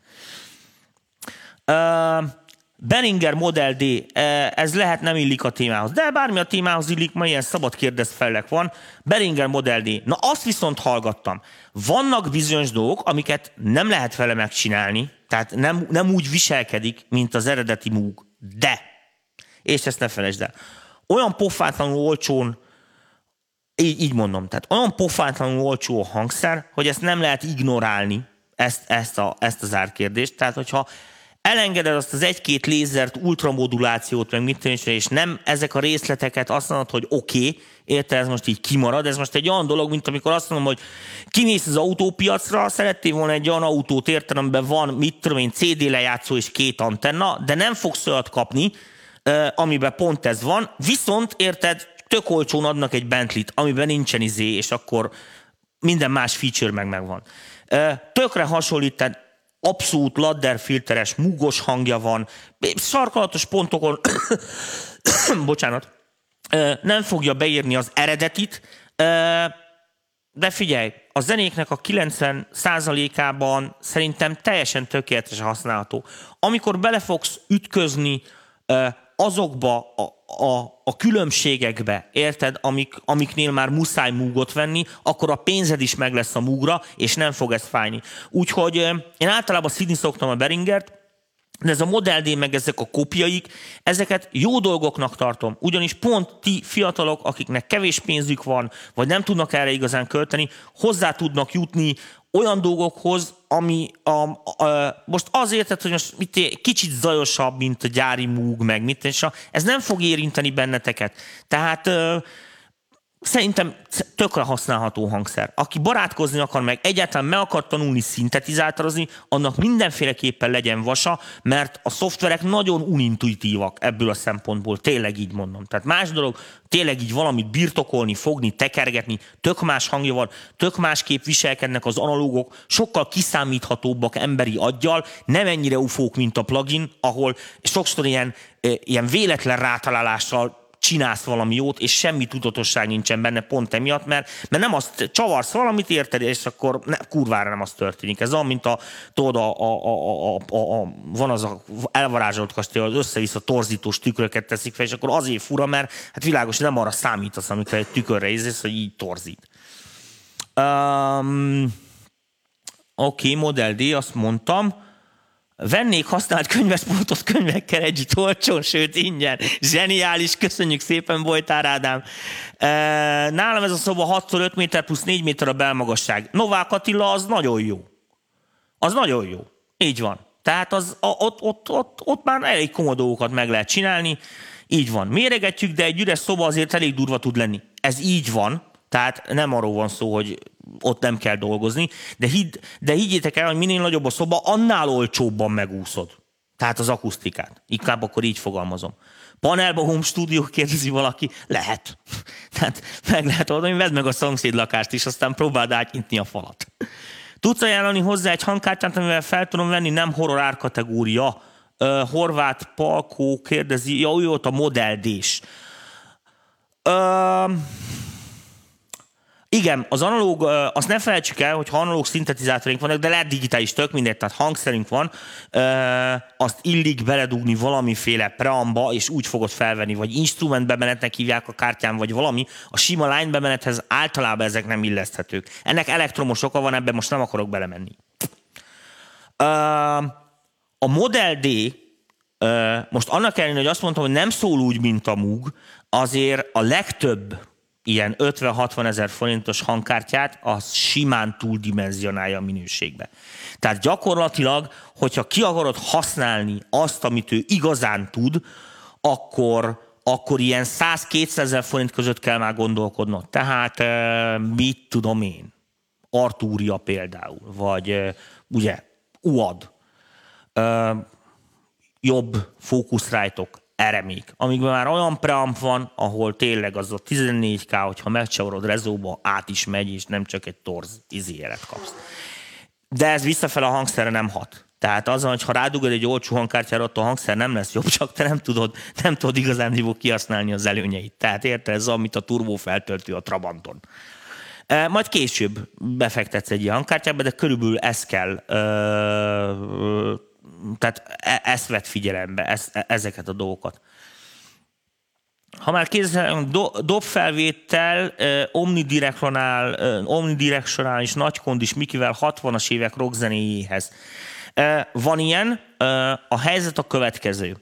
Uh, Beringer Model D, e, ez lehet nem illik a témához, de bármi a témához illik, ma ilyen szabad kérdezfelek van. Beringer Model D. Na azt viszont hallgattam. Vannak bizonyos dolgok, amiket nem lehet vele megcsinálni, tehát nem, nem úgy viselkedik, mint az eredeti múg. De, és ezt ne felejtsd el, olyan pofátlanul olcsón, így, így mondom, tehát olyan pofátlanul olcsó a hangszer, hogy ezt nem lehet ignorálni, ezt, ezt, a, ezt az árkérdést. Tehát, hogyha elengeded azt az egy-két lézert, ultramodulációt, meg mit tűnésre, és nem ezek a részleteket azt mondod, hogy oké, okay, érte, ez most így kimarad, ez most egy olyan dolog, mint amikor azt mondom, hogy kimész az autópiacra, szerettél volna egy olyan autót amiben van, mit tudom én, CD lejátszó és két antenna, de nem fogsz olyat kapni, amiben pont ez van, viszont érted, tök olcsón adnak egy Bentley-t, amiben nincsen izé, és akkor minden más feature meg megvan. Tökre hasonlít, tehát abszolút ladderfilteres, múgos hangja van, sarkalatos pontokon, bocsánat, nem fogja beírni az eredetit, de figyelj, a zenéknek a 90%-ában szerintem teljesen tökéletesen használható. Amikor bele fogsz ütközni azokba a, a, a különbségekbe, érted, amik, amiknél már muszáj múgot venni, akkor a pénzed is meg lesz a múgra, és nem fog ez fájni. Úgyhogy én általában szidni szoktam a Beringert, de ez a Model D, meg ezek a kopjaik, ezeket jó dolgoknak tartom. Ugyanis pont ti fiatalok, akiknek kevés pénzük van, vagy nem tudnak erre igazán költeni, hozzá tudnak jutni olyan dolgokhoz, ami a, a, most azért, hogy most mit, kicsit zajosabb, mint a gyári múg, meg mit, és a, ez nem fog érinteni benneteket. Tehát Szerintem tökre használható hangszer. Aki barátkozni akar meg, egyáltalán meg akar tanulni szintetizátorozni, annak mindenféleképpen legyen vasa, mert a szoftverek nagyon unintuitívak ebből a szempontból, tényleg így mondom. Tehát más dolog, tényleg így valamit birtokolni, fogni, tekergetni, tök más hangja van, tök másképp viselkednek az analógok, sokkal kiszámíthatóbbak emberi aggyal, nem ennyire ufók, mint a plugin, ahol sokszor ilyen, eh, ilyen véletlen rátalálással csinálsz valami jót, és semmi tudatosság nincsen benne pont emiatt, mert, mert nem azt csavarsz valamit, érted, és akkor ne, kurvára nem az történik. Ez olyan, mint a, tudod, a, a, a, a, a, a, van az a elvarázsolt kastély, az össze-vissza torzítós tükröket teszik fel, és akkor azért fura, mert hát világos, nem arra számítasz, amikor egy tükörre érzesz, hogy így torzít. Um, Oké, okay, Model D, azt mondtam vennék használt könyvespultot könyvekkel együtt olcsón, sőt ingyen. Zseniális, köszönjük szépen, Bojtár Ádám. Nálam ez a szoba 6x5 méter plusz 4 méter a belmagasság. Novák Attila az nagyon jó. Az nagyon jó. Így van. Tehát az, ott, ott, ott, ott már elég komoly dolgokat meg lehet csinálni. Így van. Méregetjük, de egy üres szoba azért elég durva tud lenni. Ez így van, tehát nem arról van szó, hogy ott nem kell dolgozni, de, hidd, de higgyétek el, hogy minél nagyobb a szoba, annál olcsóbban megúszod. Tehát az akusztikát. Inkább akkor így fogalmazom. Panelba home studio kérdezi valaki, lehet. Tehát meg lehet oldani, vedd meg a szomszéd lakást is, aztán próbáld átnyitni a falat. Tudsz ajánlani hozzá egy hangkártyát, amivel fel tudom venni, nem horror árkategória. Uh, Horváth Palkó kérdezi, ja, ő ott a Model D-s. Uh, igen, az analóg, azt ne felejtsük el, hogy ha analóg szintetizátorink vannak, de lehet digitális tök mindegy, tehát hangszerünk van, azt illik beledugni valamiféle preamba, és úgy fogod felvenni, vagy instrument bemenetnek hívják a kártyán, vagy valami. A sima line bemenethez általában ezek nem illeszthetők. Ennek elektromos oka van, ebben most nem akarok belemenni. A Model D, most annak ellenére, hogy azt mondtam, hogy nem szól úgy, mint a Moog, azért a legtöbb ilyen 50-60 ezer forintos hangkártyát, az simán túldimenzionálja a minőségbe. Tehát gyakorlatilag, hogyha ki akarod használni azt, amit ő igazán tud, akkor, akkor ilyen 100-200 ezer forint között kell már gondolkodnod. Tehát mit tudom én? Artúria például, vagy ugye UAD, jobb fókuszrájtok, eremék, amikben már olyan preamp van, ahol tényleg az a 14K, hogyha megcsavarod rezóba, át is megy, és nem csak egy torz izéjelet kapsz. De ez visszafel a hangszerre nem hat. Tehát az, hogy ha rádugod egy olcsó hangkártyára, ott a hangszer nem lesz jobb, csak te nem tudod, nem tudod igazán kihasználni az előnyeit. Tehát érted, ez amit a turbó feltöltő a Trabanton. E, majd később befektetsz egy ilyen hangkártyába, de körülbelül ez kell tehát e, ezt vett figyelembe, ezt, e, ezeket a dolgokat. Ha már kézzel, do, dobfelvétel, uh, omnidirectional, uh, omnidirectionális nagykondis Mikivel 60-as évek rockzenéjéhez. Uh, van ilyen, uh, a helyzet a következő,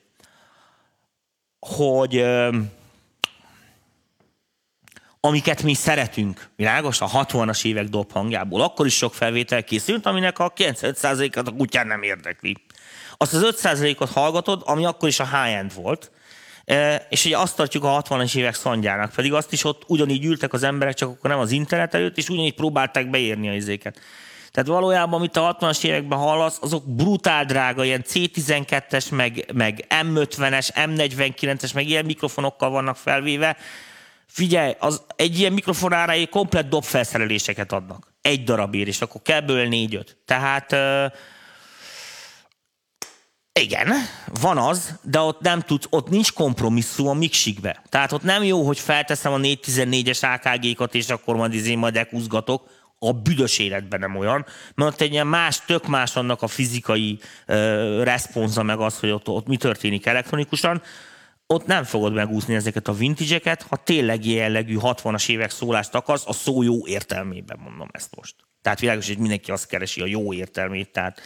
hogy uh, amiket mi szeretünk, világos, a 60-as évek dobhangjából, akkor is sok felvétel készült, aminek a 95%-at a kutyán nem érdekli azt az 5%-ot hallgatod, ami akkor is a high-end volt, e, és ugye azt tartjuk a 60-as évek szondjának, pedig azt is ott ugyanígy ültek az emberek, csak akkor nem az internet előtt, és ugyanígy próbálták beérni a izéket. Tehát valójában, amit a 60-as években hallasz, azok brutál drága, ilyen C12-es, meg, meg M50-es, M49-es, meg ilyen mikrofonokkal vannak felvéve. Figyelj, az, egy ilyen mikrofon ára komplet dobfelszereléseket adnak. Egy darabért, és akkor kell belőle négy-öt. Tehát igen, van az, de ott nem tudsz, ott nincs kompromisszum a mixikbe. Tehát ott nem jó, hogy felteszem a 414-es AKG-kat, és akkor majd izé majd ekuzgatok, a büdös életben nem olyan, mert ott egy ilyen más, tök más annak a fizikai uh, responsa, meg az, hogy ott, ott mi történik elektronikusan, ott nem fogod megúszni ezeket a vintage ha tényleg jellegű 60-as évek szólást akarsz, a szó jó értelmében mondom ezt most. Tehát világos, hogy mindenki azt keresi a jó értelmét, tehát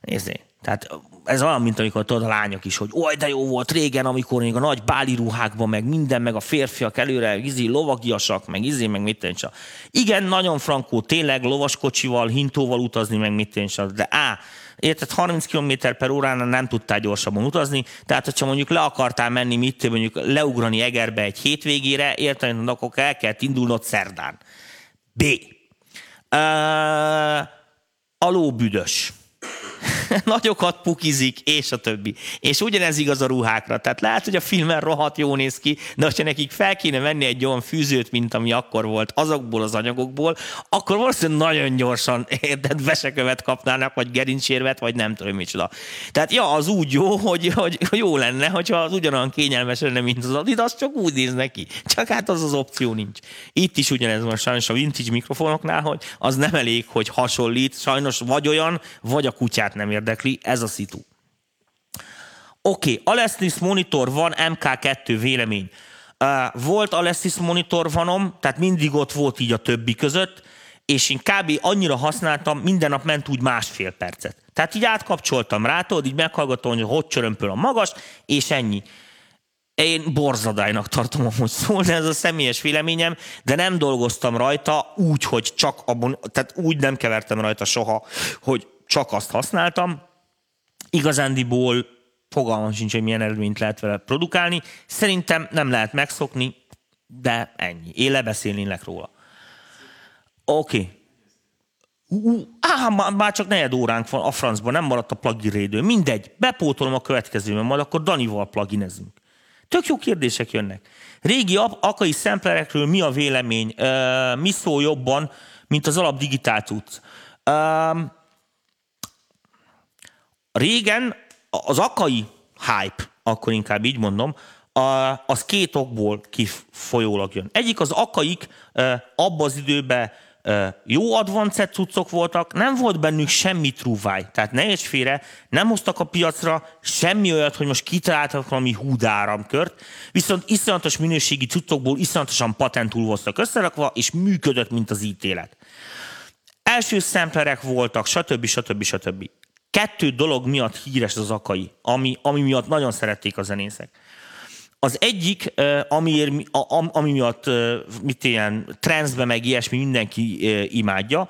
nézzé, Tehát ez olyan, mint amikor tudod a lányok is, hogy oj, de jó volt régen, amikor még a nagy báli ruhákban, meg minden, meg a férfiak előre, izi, lovagiasak, meg izé, meg mit tenni Igen, nagyon frankó, tényleg lovaskocsival, hintóval utazni, meg mit tenni de á, érted, 30 km per órán nem tudtál gyorsabban utazni, tehát hogyha mondjuk le akartál menni, mit mondjuk leugrani Egerbe egy hétvégére, érted, akkor el kell indulnod szerdán. B. Uh, alóbüdös nagyokat pukizik, és a többi. És ugyanez igaz a ruhákra. Tehát lehet, hogy a filmen rohadt jó néz ki, de ha nekik fel kéne venni egy olyan fűzőt, mint ami akkor volt, azokból az anyagokból, akkor valószínűleg nagyon gyorsan érted, vesekövet kapnának, vagy gerincsérvet, vagy nem tudom micsoda. Tehát ja, az úgy jó, hogy, hogy jó lenne, hogyha az ugyanolyan kényelmes lenne, mint az Adidas, csak úgy néz neki. Csak hát az az opció nincs. Itt is ugyanez van sajnos a vintage mikrofonoknál, hogy az nem elég, hogy hasonlít, sajnos vagy olyan, vagy a kutyát nem érdekli, ez a szitu. Oké, okay, Alessis monitor van, MK2 vélemény. Uh, volt Alessis monitor vanom, tehát mindig ott volt így a többi között, és én kb. annyira használtam, minden nap ment úgy másfél percet. Tehát így átkapcsoltam rá, tudod, így meghallgatom, hogy hogy csörömpöl a magas, és ennyi. Én borzadálynak tartom, hogy szól, de ez a személyes véleményem, de nem dolgoztam rajta úgy, hogy csak abban, tehát úgy nem kevertem rajta soha, hogy csak azt használtam. Igazándiból fogalmam sincs, hogy milyen eredményt lehet vele produkálni. Szerintem nem lehet megszokni, de ennyi. Én lebeszélnélek róla. Oké. Okay. Uh, már, már csak negyed óránk van a francban, nem maradt a plugin rédő. Mindegy, bepótolom a következőben, majd akkor Danival pluginezünk. Tök jó kérdések jönnek. Régi akai szemplerekről mi a vélemény? Uh, mi szól jobban, mint az alap digitál tudsz? Uh, Régen az akai hype, akkor inkább így mondom, az két okból kifolyólag jön. Egyik az akaik abban az időben jó advanced cuccok voltak, nem volt bennük semmi trúváj, tehát ne félre, nem hoztak a piacra semmi olyat, hogy most kitaláltak valami húdáramkört, viszont iszonyatos minőségi cuccokból iszonyatosan patentul voltak összerakva, és működött, mint az ítélet. Első szemplerek voltak, stb. stb. stb kettő dolog miatt híres az akai, ami, ami miatt nagyon szerették a zenészek. Az egyik, amiért, ami miatt mit ilyen transzbe meg ilyesmi mindenki imádja,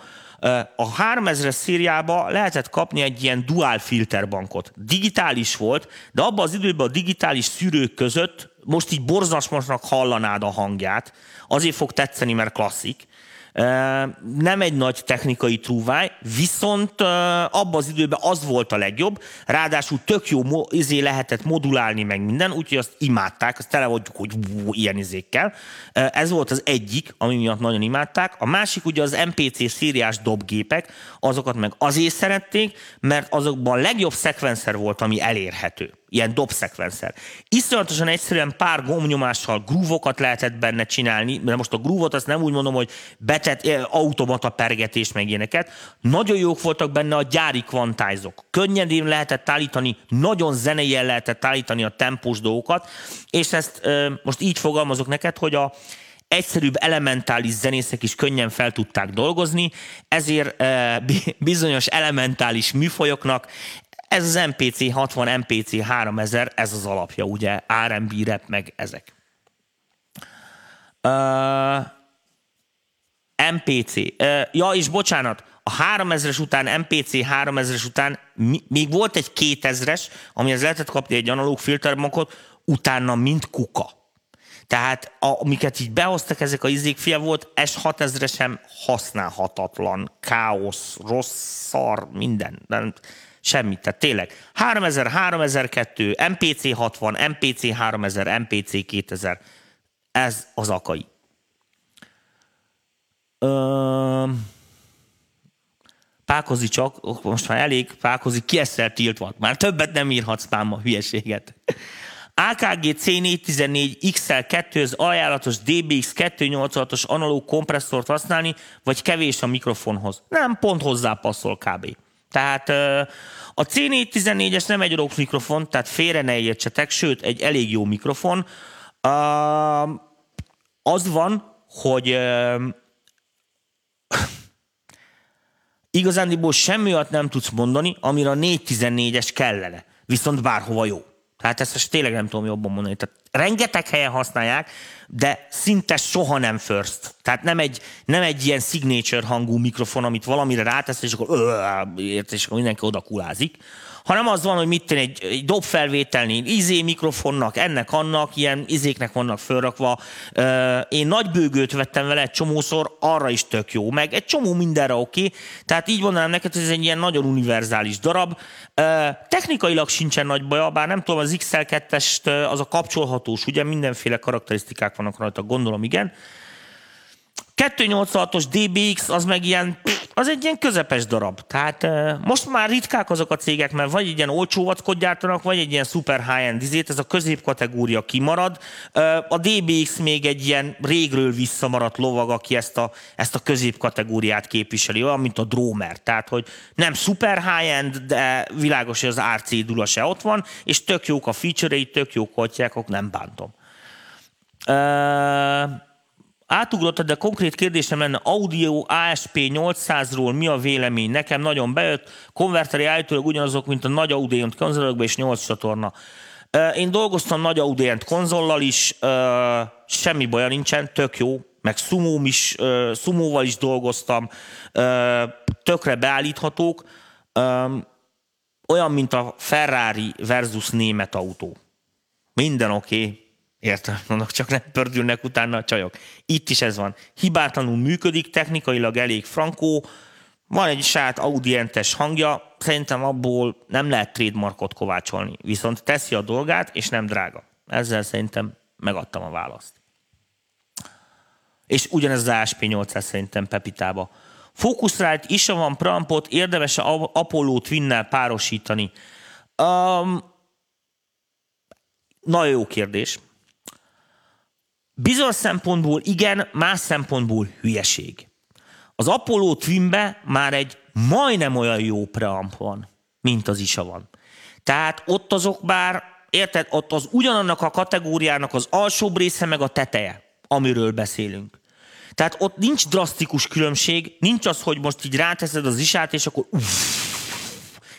a 3000-es szériába lehetett kapni egy ilyen dual filterbankot. Digitális volt, de abban az időben a digitális szűrők között most így borzaszmosnak hallanád a hangját, azért fog tetszeni, mert klasszik, nem egy nagy technikai trúváj, viszont abban az időben az volt a legjobb, ráadásul tök jó izé lehetett modulálni meg minden, úgyhogy azt imádták, azt tele vagyunk, hogy ú, ilyen izékkel. Ez volt az egyik, ami miatt nagyon imádták. A másik ugye az MPC szériás dobgépek, azokat meg azért szerették, mert azokban a legjobb szekvenszer volt, ami elérhető ilyen dobszekvenszer. Iszonyatosan egyszerűen pár gombnyomással grúvokat lehetett benne csinálni, de most a grúvot azt nem úgy mondom, hogy betett eh, automata pergetés meg ilyeneket. Nagyon jók voltak benne a gyári kvantájzok. Könnyedén lehetett állítani, nagyon zenei lehetett állítani a tempós dolgokat, és ezt eh, most így fogalmazok neked, hogy a egyszerűbb elementális zenészek is könnyen fel tudták dolgozni, ezért eh, bizonyos elementális műfajoknak ez az MPC 60, MPC 3000, ez az alapja, ugye, R&B rap, meg ezek. Uh, MPC. Uh, ja, és bocsánat, a 3000-es után, MPC 3000-es után még volt egy 2000-es, amihez lehetett kapni egy analóg filterbankot, utána mint kuka. Tehát amiket így behoztak ezek a izék, fia volt S6000 sem használhatatlan, káosz, rossz, szar, minden. Semmit. Tehát tényleg 3000, 3002, MPC 60, MPC 3000, MPC 2000. Ez az akai. Ö... Pákozi csak, most már elég, Pákozi ki ezzel tiltva. Már többet nem írhatsz a hülyeséget. AKG C414 XL2 az ajánlatos DBX 286-os analóg kompresszort használni, vagy kevés a mikrofonhoz. Nem, pont hozzá passzol kb. Tehát a C414-es nem egy rock mikrofon, tehát félre ne értsetek, sőt, egy elég jó mikrofon. Az van, hogy igazándiból semmi olyat nem tudsz mondani, amire a 414-es kellene. Viszont bárhova jó. Tehát ezt most tényleg nem tudom jobban mondani. Tehát rengeteg helyen használják, de szinte soha nem first. Tehát nem egy, nem egy ilyen signature hangú mikrofon, amit valamire rátesz, és akkor, és akkor mindenki oda kulázik, hanem az van, hogy mit tenni, egy, egy dobfelvételnél izé mikrofonnak, ennek, annak, ilyen izéknek vannak fölrakva. Én nagy bőgőt vettem vele egy csomószor, arra is tök jó, meg egy csomó mindenre oké. Okay. Tehát így mondanám neked, hogy ez egy ilyen nagyon univerzális darab. Technikailag sincsen nagy baja, bár nem tudom, az XL2-est az a kapcsolhatós, ugye mindenféle karakterisztikák vannak rajta, gondolom igen. 286-os DBX az meg ilyen, az egy ilyen közepes darab. Tehát most már ritkák azok a cégek, mert vagy egy ilyen olcsó vackot gyártanak, vagy egy ilyen super high-end izét, ez a középkategória kimarad. A DBX még egy ilyen régről visszamaradt lovag, aki ezt a, ezt a középkategóriát képviseli, olyan, mint a Dromer. Tehát, hogy nem super high-end, de világos, hogy az RC dula se ott van, és tök jók a feature-ei, tök jók hagyják, nem bántom. Uh, átugrottad, de konkrét kérdésem lenne, Audio ASP 800-ról mi a vélemény? Nekem nagyon bejött, konverteri állítólag ugyanazok, mint a nagy Audient konzolokban és 8 csatorna. Én dolgoztam nagy Audient konzollal is, semmi baja nincsen, tök jó, meg sumóm is, sumóval is dolgoztam, tökre beállíthatók, olyan, mint a Ferrari versus német autó. Minden oké, okay Értem, mondok, csak nem pördülnek utána a csajok. Itt is ez van. Hibátlanul működik, technikailag elég frankó, van egy saját audientes hangja, szerintem abból nem lehet trademarkot kovácsolni, viszont teszi a dolgát, és nem drága. Ezzel szerintem megadtam a választ. És ugyanez az ASP800 szerintem Pepitába. Focusrite is van prampot, érdemes a Apollo Twinnel párosítani. Um, nagyon jó kérdés. Bizonyos szempontból igen, más szempontból hülyeség. Az Apollo Twinbe már egy majdnem olyan jó preamp van, mint az ISA van. Tehát ott azok bár, érted, ott az ugyanannak a kategóriának az alsóbb része meg a teteje, amiről beszélünk. Tehát ott nincs drasztikus különbség, nincs az, hogy most így ráteszed az isát, és akkor uff,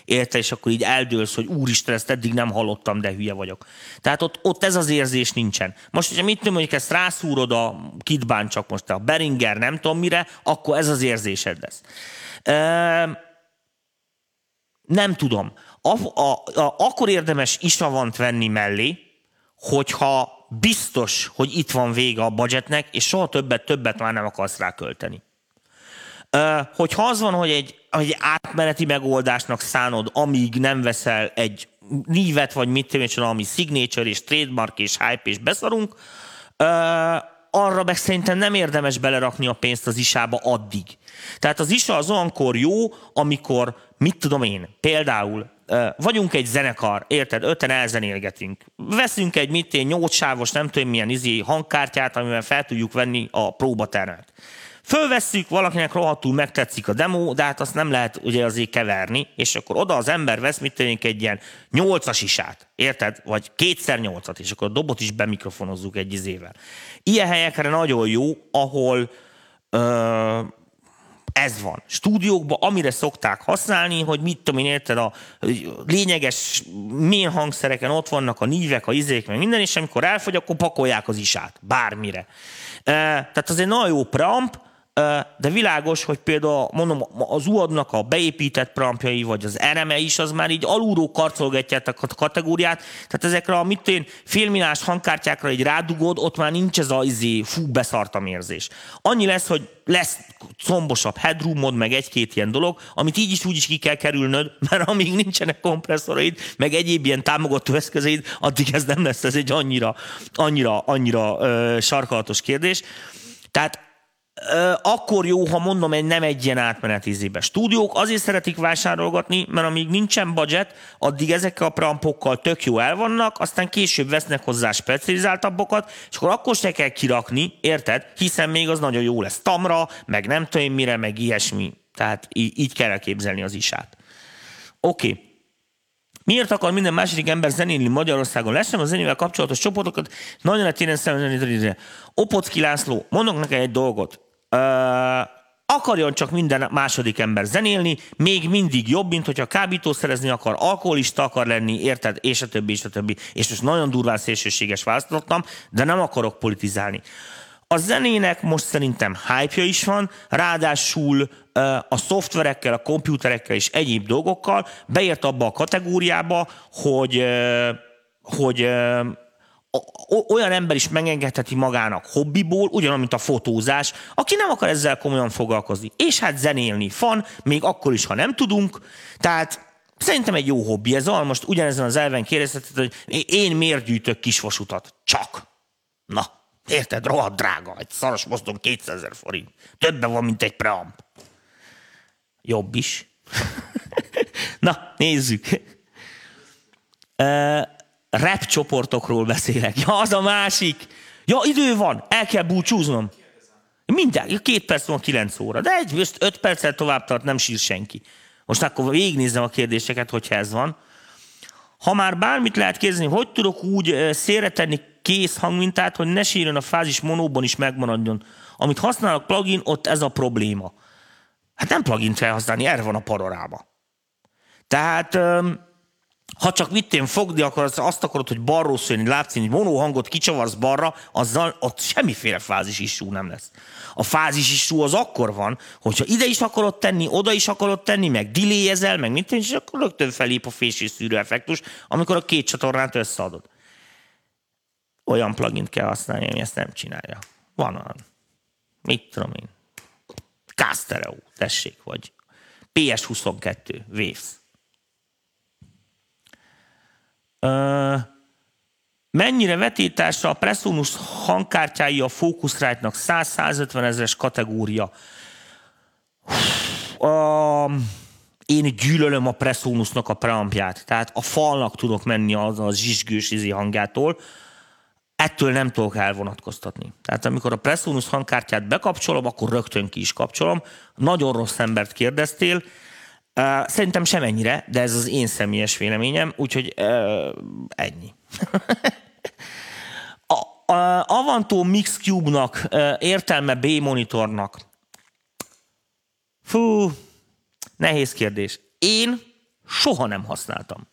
érte, és akkor így eldőlsz, hogy úristen, ezt eddig nem hallottam, de hülye vagyok. Tehát ott, ott ez az érzés nincsen. Most, hogyha mit tudom, mondjuk ezt rászúrod a kitbán csak most a Beringer, nem tudom mire, akkor ez az érzésed lesz. E, nem tudom. A, a, a, akkor érdemes isavant venni mellé, hogyha biztos, hogy itt van vége a budgetnek, és soha többet, többet már nem akarsz rá költeni. Hogyha az van, hogy egy, egy átmeneti megoldásnak szánod, amíg nem veszel egy nívet, vagy mit tudom, ami signature és trademark és hype és beszarunk, arra meg szerintem nem érdemes belerakni a pénzt az isába addig. Tehát az isa az olyankor jó, amikor, mit tudom én, például vagyunk egy zenekar, érted, öten elzenélgetünk. Veszünk egy mit én, nyolc sávos, nem tudom milyen izé hangkártyát, amivel fel tudjuk venni a próbatermet. Fölvesszük, valakinek rohadtul megtetszik a demo, de hát azt nem lehet ugye azért keverni, és akkor oda az ember vesz, mit tennénk egy ilyen nyolcas isát, érted? Vagy kétszer nyolcat, és akkor a dobot is bemikrofonozzuk egy izével. Ilyen helyekre nagyon jó, ahol ö, ez van. Stúdiókban, amire szokták használni, hogy mit tudom én, érted, a lényeges mén hangszereken ott vannak a nívek, a izék, meg minden, és amikor elfogy, akkor pakolják az isát, bármire. Tehát az egy nagyon jó preamp, de világos, hogy például mondom, az UAD-nak a beépített prampjai, vagy az RME is, az már így alulról karcolgatják a kategóriát, tehát ezekre a mit én félminás hangkártyákra egy rádugod, ott már nincs ez a izé, fú, beszartam érzés. Annyi lesz, hogy lesz combosabb headroomod, meg egy-két ilyen dolog, amit így is úgy is ki kell kerülnöd, mert amíg nincsenek kompresszoraid, meg egyéb ilyen támogató eszközeid, addig ez nem lesz, ez egy annyira, annyira, annyira ö, sarkalatos kérdés. Tehát akkor jó, ha mondom, egy nem egy ilyen átmeneti izébe. Stúdiók azért szeretik vásárolgatni, mert amíg nincsen budget, addig ezekkel a prampokkal tök jó el vannak, aztán később vesznek hozzá specializáltabbokat, és akkor akkor se kell kirakni, érted? Hiszen még az nagyon jó lesz tamra, meg nem tudom mire, meg ilyesmi. Tehát így, így kell elképzelni az isát. Oké. Okay. Miért akar minden második ember zenélni Magyarországon? Leszem a zenével kapcsolatos csoportokat, nagyon lehet én szemben Opocki László, mondok neked egy dolgot. Akarjon csak minden második ember zenélni, még mindig jobb, mint hogyha kábítószerezni akar, alkoholista akar lenni, érted, és a többi, és a többi. És most nagyon durván szélsőséges választottam, de nem akarok politizálni. A zenének most szerintem hype is van, ráadásul a szoftverekkel, a komputerekkel és egyéb dolgokkal beért abba a kategóriába, hogy, hogy olyan ember is megengedheti magának hobbiból, ugyanúgy, mint a fotózás, aki nem akar ezzel komolyan foglalkozni. És hát zenélni fan, még akkor is, ha nem tudunk. Tehát szerintem egy jó hobbi ez. Olyan most ugyanezen az elven kérdezheted, hogy én miért gyűjtök kisvasutat? Csak. Na, érted? Rohadt drága. Egy szaros mozdon 200 ezer forint. Többen van, mint egy preamp. Jobb is. Na, nézzük rap csoportokról beszélek. Ja, az a másik. Ja, idő van, el kell búcsúznom. Minden, két perc van, kilenc óra. De egy, öt perccel tovább tart, nem sír senki. Most akkor végignézem a kérdéseket, hogyha ez van. Ha már bármit lehet kérdezni, hogy tudok úgy szélretenni kész hangmintát, hogy ne sírjon a fázis monóban is megmaradjon. Amit használok plugin, ott ez a probléma. Hát nem plugin kell használni, erre van a panoráma. Tehát ha csak mit én fogni akarod, azt akarod, hogy balról látszik, hogy hangot kicsavarsz balra, azzal ott semmiféle fázis isú nem lesz. A fázis isú az akkor van, hogyha ide is akarod tenni, oda is akarod tenni, meg diléjezel, meg mit és akkor rögtön felép a fésés szűrő effektus, amikor a két csatornát összeadod. Olyan plugin kell használni, ami ezt nem csinálja. Van olyan. Mit tudom én. Castereo, tessék, vagy PS22, Waves mennyire vetétásra a Presonus hangkártyái a Focusrite-nak 100-150 ezeres kategória. Uh, én gyűlölöm a Presonusnak a preampját, tehát a falnak tudok menni az a zsizsgős izi hangjától, ettől nem tudok elvonatkoztatni. Tehát amikor a Presonus hangkártyát bekapcsolom, akkor rögtön ki is kapcsolom. Nagyon rossz embert kérdeztél, Szerintem sem ennyire, de ez az én személyes véleményem, úgyhogy uh, ennyi. a, a Avanto Mix Cube-nak uh, értelme B-monitornak. Fú, nehéz kérdés. Én soha nem használtam.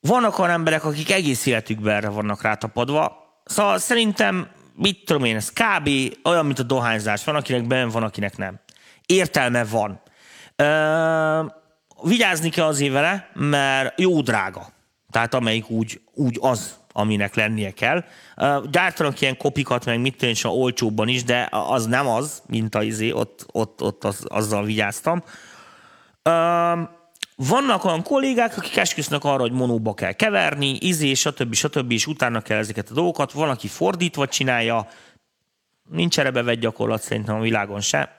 Vannak olyan emberek, akik egész életükben erre vannak rátapadva, szóval szerintem, mit tudom én, ez kb. olyan, mint a dohányzás. Van, akinek benne van, akinek nem. Értelme van vigyázni kell azért vele, mert jó drága. Tehát amelyik úgy, úgy az, aminek lennie kell. Gyártanak ilyen kopikat, meg mit tudom, olcsóbban is, de az nem az, mint a izé, ott, ott, ott az, azzal vigyáztam. Vannak olyan kollégák, akik esküsznek arra, hogy monóba kell keverni, izé, stb. stb. és utána kell ezeket a dolgokat. Van, aki fordítva csinálja, nincs erre bevett gyakorlat szerintem a világon se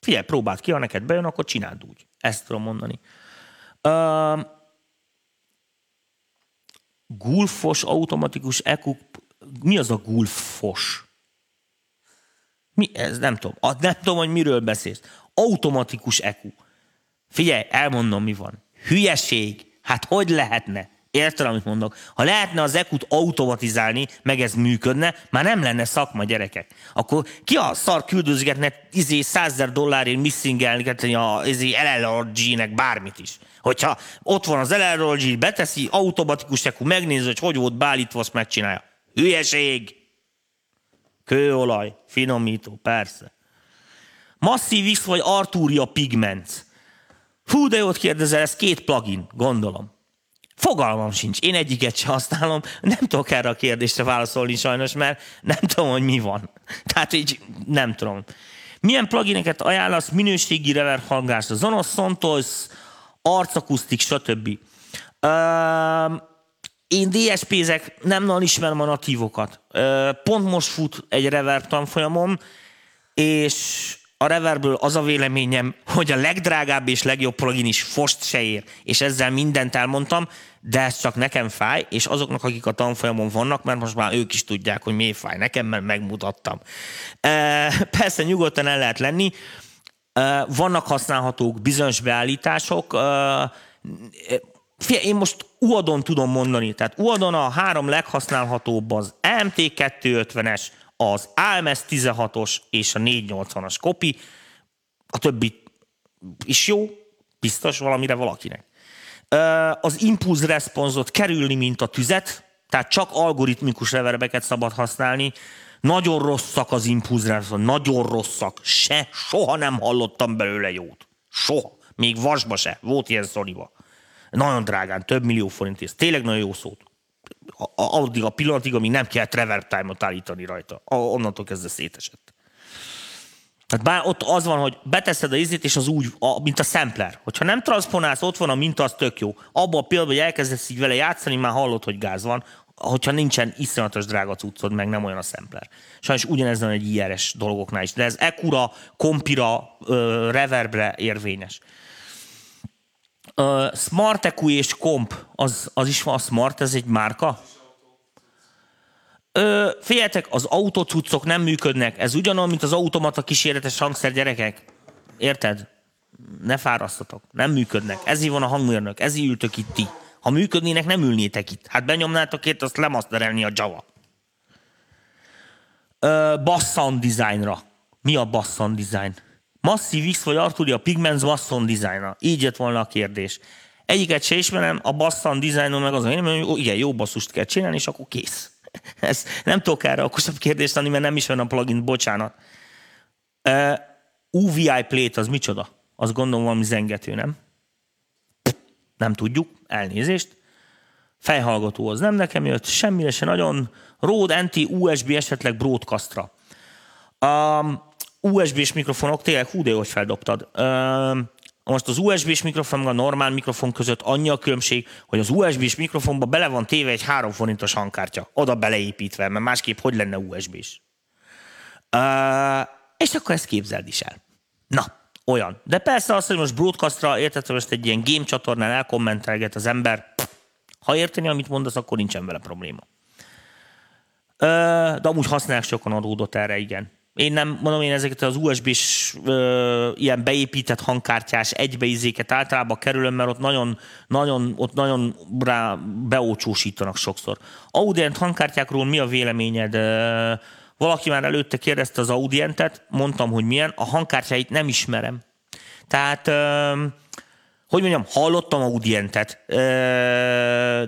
figyelj, próbáld ki, ha neked bejön, akkor csináld úgy. Ezt tudom mondani. Uh, gulfos automatikus EQ, mi az a gulfos? Mi ez? Nem tudom. Nem tudom, hogy miről beszélsz. Automatikus EQ. Figyelj, elmondom, mi van. Hülyeség. Hát hogy lehetne? Érted, amit mondok? Ha lehetne az ekut automatizálni, meg ez működne, már nem lenne szakma gyerekek. Akkor ki a szar küldözgetne izé százezer dollárért missingelni a izé LLRG-nek bármit is. Hogyha ott van az LLRG, beteszi, automatikus ekú, megnézi, hogy hogy volt beállítva, azt megcsinálja. Hülyeség! Kőolaj, finomító, persze. Massive X vagy Arturia Pigments. Hú, de jót kérdezel, ez két plugin, gondolom. Fogalmam sincs. Én egyiket sem használom. Nem tudok erre a kérdésre válaszolni sajnos, mert nem tudom, hogy mi van. Tehát így nem tudom. Milyen plugineket ajánlasz minőségi reverb hangásra? Zonos, Sontos, arcakusztik, stb. Uh, én DSP-zek nem nagyon ismerem a natívokat. Uh, pont most fut egy reverb tanfolyamom, és a Reverből az a véleményem, hogy a legdrágább és legjobb plugin is fost se ér, és ezzel mindent elmondtam, de ez csak nekem fáj, és azoknak, akik a tanfolyamon vannak, mert most már ők is tudják, hogy miért fáj nekem, mert megmutattam. Persze nyugodtan el lehet lenni, vannak használhatók bizonyos beállítások, én most UADon tudom mondani, tehát UADon a három leghasználhatóbb az MT250-es, az AMS 16-os és a 480-as kopi, a többi is jó, biztos valamire valakinek. Az impulse response kerülni, mint a tüzet, tehát csak algoritmikus reverbeket szabad használni, nagyon rosszak az impulse nagyon rosszak. Se, soha nem hallottam belőle jót. Soha. Még vasba se. Volt ilyen szoriba. Nagyon drágán, több millió forintért. Tényleg nagyon jó szót. Addig a pillanatig, amíg nem kell reverb time-ot állítani rajta. Onnantól kezdve szétesett. Tehát bár ott az van, hogy beteszed a izét, és az úgy, a, mint a sampler. Hogyha nem transponálsz, ott van a minta, az tök jó. Abban a pillanatban, hogy elkezdesz így vele játszani, már hallod, hogy gáz van hogyha nincsen iszonyatos drága cuccod, meg nem olyan a sampler. Sajnos ugyanez van egy IRS dolgoknál is, de ez Ekura, Kompira, Reverbre érvényes. Uh, Smart EQ és Comp, az, az is van, a Smart, ez egy márka? Ö, figyeljetek, az autocuccok nem működnek. Ez ugyanolyan, mint az automata kísérletes hangszer gyerekek. Érted? Ne fárasztatok. Nem működnek. Ez van a hangmérnök. Ez ültök itt ti. Ha működnének, nem ülnétek itt. Hát benyomnátok itt, azt lemaszterelni a Java. Uh, bass sound designra. Mi a bass sound design? Massive X vagy Arturia Pigments bass sound designa. Így jött volna a kérdés. Egyiket se ismerem, a bass sound designon meg az, hogy igen, jó basszust kell csinálni, és akkor kész. Ez nem tudok erre okosabb kérdést adni, mert nem ismerem a plugin, bocsánat. Uh, UVI plate az micsoda? Az gondolom valami zengető, nem? Nem tudjuk, elnézést. Fejhallgató az nem nekem jött, semmire se nagyon. Rode NT USB esetleg broadcastra. Um, USB-s mikrofonok, tényleg hú, de hogy feldobtad. Um, most az USB-s mikrofon a normál mikrofon között annyi a különbség, hogy az USB-s mikrofonba bele van téve egy 3 forintos hangkártya, oda beleépítve, mert másképp hogy lenne USB-s. Uh, és akkor ezt képzeld is el. Na, olyan. De persze az, hogy most broadcastra, érted, hogy most egy ilyen game csatornán elkommentelget az ember, ha érteni, amit mondasz, akkor nincsen vele probléma. De amúgy használják sokan adódott erre, igen. Én nem mondom, én ezeket az USB-s ö, ilyen beépített hangkártyás egybeizéket általában kerülöm, mert ott nagyon, nagyon, ott nagyon rá beócsósítanak sokszor. Audient hangkártyákról mi a véleményed? Valaki már előtte kérdezte az Audientet, mondtam, hogy milyen, a hangkártyáit nem ismerem. Tehát, hogy mondjam, hallottam Audientet,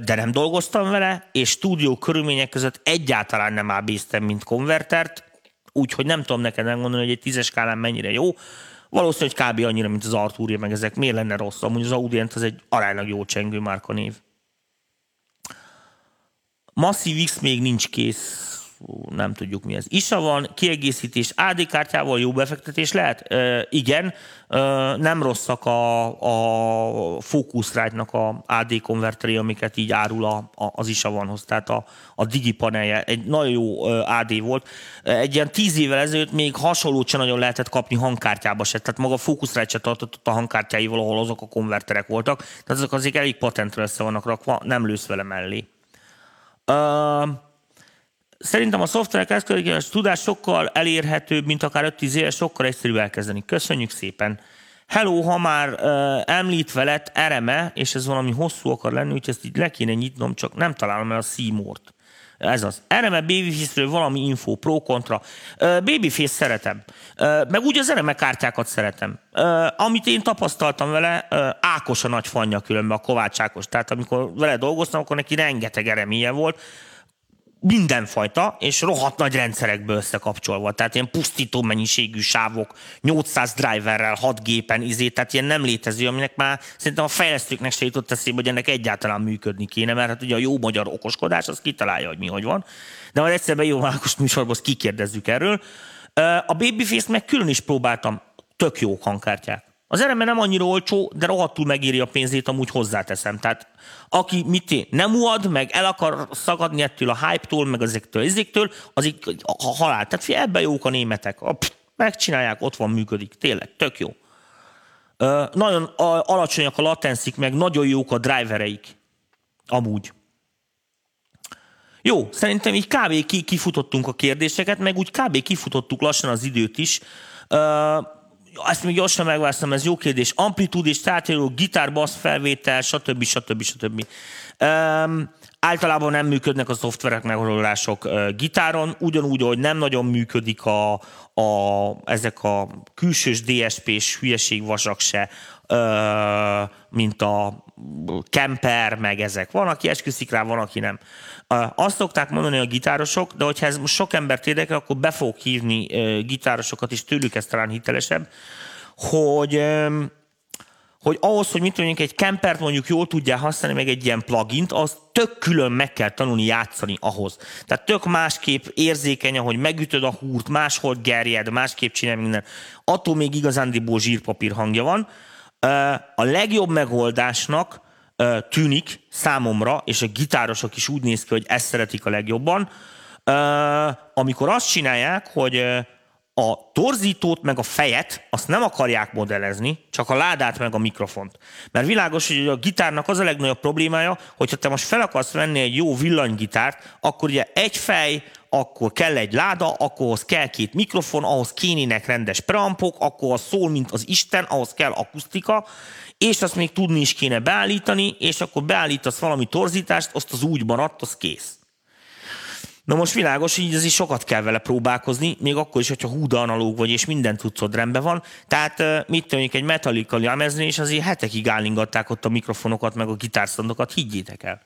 de nem dolgoztam vele, és stúdió körülmények között egyáltalán nem ábéztem, mint konvertert, úgyhogy nem tudom neked megmondani, hogy egy tízes skálán mennyire jó. Valószínűleg kb. annyira, mint az Arturia, meg ezek. Miért lenne rossz? Amúgy az Audient az egy aránylag jó csengő márka név. Massive X még nincs kész nem tudjuk mi ez. ISA van, kiegészítés, AD kártyával jó befektetés lehet? E, igen, e, nem rosszak a, a Focusrite-nak a AD konverteri, amiket így árul a, a, az ISA vanhoz, tehát a, a Digi panelje. Egy nagyon jó AD volt. Egy ilyen tíz évvel ezelőtt még hasonlót sem nagyon lehetett kapni hangkártyába se, tehát maga a Focusrite se tartott a hangkártyáival, ahol azok a konverterek voltak, tehát azok azért elég patentre össze vannak rakva, nem lősz vele mellé. Uh, Szerintem a szoftverek eszközökkel tudás sokkal elérhetőbb, mint akár 5-10 éve, sokkal egyszerűbb elkezdeni. Köszönjük szépen! Hello, ha már uh, említve lett ereme, és ez valami hosszú akar lenni, úgyhogy ezt így le kéne nyitnom, csak nem találom el a Seymour-t. Ez az. Ereme Babyface-ről valami info, pro kontra. Uh, Babyface szeretem. Uh, meg úgy az ereme kártyákat szeretem. Uh, amit én tapasztaltam vele, uh, Ákos a nagy fanya különben, a Kovács Ákos. Tehát amikor vele dolgoztam, akkor neki rengeteg ereménye volt mindenfajta, és rohadt nagy rendszerekből összekapcsolva. Tehát ilyen pusztító mennyiségű sávok, 800 driverrel, 6 gépen, izé, tehát ilyen nem létező, aminek már szerintem a fejlesztőknek se jutott eszébe, hogy ennek egyáltalán működni kéne, mert hát ugye a jó magyar okoskodás az kitalálja, hogy mi hogy van. De majd egyszer be jó Ákos műsorban kikérdezzük erről. A Babyface meg külön is próbáltam, tök jó hangkártyák. Az ereme nem annyira olcsó, de rohadtul megéri a pénzét, amúgy hozzáteszem. Tehát aki mit én, nem uad, meg el akar szagadni ettől a hype-tól, meg ezektől, ezéktől, az így a halál. Tehát fi, ebben jók a németek. Pff, megcsinálják, ott van, működik. Tényleg, tök jó. Ö, nagyon alacsonyak a latenszik, meg nagyon jók a drivereik. Amúgy. Jó, szerintem így kb. kifutottunk a kérdéseket, meg úgy kb. kifutottuk lassan az időt is. Ö, ezt még gyorsan megválaszolom, ez jó kérdés. Amplitude és tárgyaló, gitár, bassz felvétel, stb. stb. stb. Um, Általában nem működnek a szoftverek megoldások gitáron, ugyanúgy, hogy nem nagyon működik a, a, ezek a külsős DSP-s hülyeségvasak se, mint a Kemper, meg ezek. Van, aki esküszik rá, van, aki nem. Azt szokták mondani a gitárosok, de hogyha ez sok embert érdekel, akkor be fogok hívni gitárosokat, és tőlük ez talán hitelesebb, hogy hogy ahhoz, hogy mit mondjuk egy Kempert mondjuk jól tudja használni, meg egy ilyen plugint, az tök külön meg kell tanulni játszani ahhoz. Tehát tök másképp érzékeny, ahogy megütöd a húrt, máshol gerjed, másképp csinál minden. Attól még igazándiból zsírpapír hangja van. A legjobb megoldásnak tűnik számomra, és a gitárosok is úgy néz ki, hogy ezt szeretik a legjobban, amikor azt csinálják, hogy a torzítót meg a fejet azt nem akarják modellezni, csak a ládát meg a mikrofont. Mert világos, hogy a gitárnak az a legnagyobb problémája, hogyha te most fel akarsz venni egy jó villanygitárt, akkor ugye egy fej, akkor kell egy láda, akkor ahhoz kell két mikrofon, ahhoz kénének rendes preampok, akkor az szól, mint az Isten, ahhoz kell akusztika, és azt még tudni is kéne beállítani, és akkor beállítasz valami torzítást, azt az úgy maradt, az kész. Na most világos, így is sokat kell vele próbálkozni, még akkor is, hogyha húda analóg vagy, és minden tudszod rendben van. Tehát mit tűnik egy Metallica lemezni, és azért hetekig állingatták ott a mikrofonokat, meg a gitárszandokat, higgyétek el.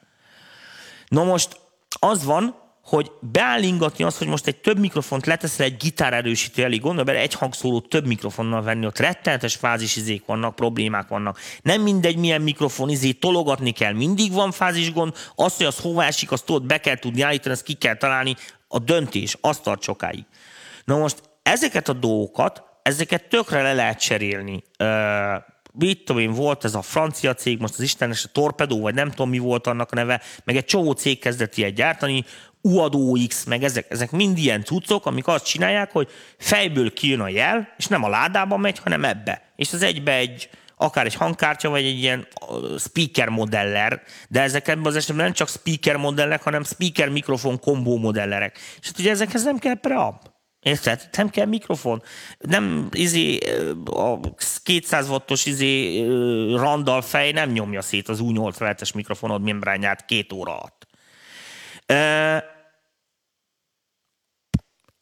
Na most az van, hogy beállingatni az, hogy most egy több mikrofont leteszel egy gitár erősítő elég gondolj bele, egy hangszólót több mikrofonnal venni, ott rettenetes fázisizék vannak, problémák vannak. Nem mindegy, milyen mikrofon, izé tologatni kell, mindig van fázisgond, azt, hogy az hova esik, azt tudod, be kell tudni állítani, ezt ki kell találni, a döntés, azt tart sokáig. Na most ezeket a dolgokat, ezeket tökre le lehet cserélni. Mit tudom én, volt ez a francia cég, most az Istenes a Torpedo, vagy nem tudom mi volt annak a neve, meg egy csomó cég kezdett ilyet gyártani, UADO X, meg ezek, ezek mind ilyen cuccok, amik azt csinálják, hogy fejből kijön a jel, és nem a ládába megy, hanem ebbe. És az egybe egy, akár egy hangkártya, vagy egy ilyen speaker modeller, de ezek ebben az esetben nem csak speaker modellek, hanem speaker mikrofon kombó modellerek. És hát ugye ezekhez nem kell preamp. Érted? Nem kell mikrofon. Nem izé, a 200 wattos izé, randal fej nem nyomja szét az U87-es mikrofonod membrányát két óra alatt.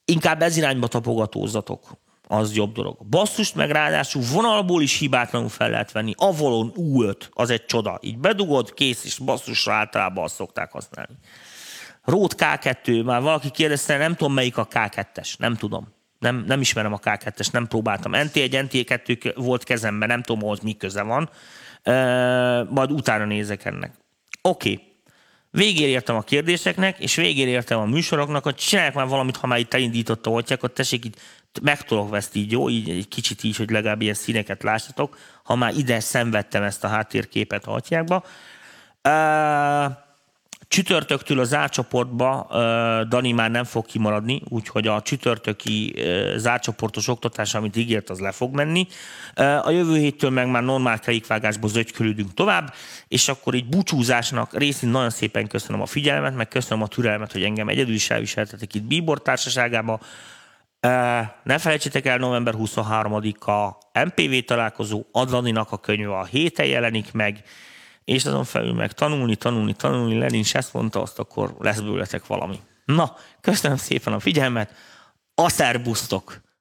Inkább ez irányba tapogatózzatok. Az jobb dolog. Basszust meg ráadásul vonalból is hibátlanul fel lehet venni. Avalon U5, az egy csoda. Így bedugod, kész, és basszusra általában azt szokták használni. Rót K2, már valaki kérdezte, nem tudom melyik a K2-es, nem tudom. Nem, nem ismerem a K2-es, nem próbáltam. NT1, NT2 volt kezemben, nem tudom, hogy mi köze van. Uh, majd utána nézek ennek. Oké. Okay. Végére értem a kérdéseknek, és végére értem a műsoroknak, hogy csinálják már valamit, ha már itt elindította a akkor tessék itt megtolok ezt így jó, így egy kicsit így, hogy legalább ilyen színeket lássatok, ha már ide szenvedtem ezt a háttérképet a atyákba. Uh, Csütörtöktől a zárcsoportba Dani már nem fog kimaradni, úgyhogy a csütörtöki zárcsoportos oktatás, amit ígért, az le fog menni. A jövő héttől meg már normál kerékvágásból zögykölődünk tovább, és akkor így búcsúzásnak részint nagyon szépen köszönöm a figyelmet, meg köszönöm a türelmet, hogy engem egyedül is elviseltetek itt Bíbor társaságába. Ne felejtsétek el, november 23-a MPV találkozó, Adlaninak a könyve a héten jelenik meg, és azon felül meg tanulni, tanulni, tanulni, Lenin is ezt mondta, azt akkor lesz bőletek valami. Na, köszönöm szépen a figyelmet, a szerbusztok!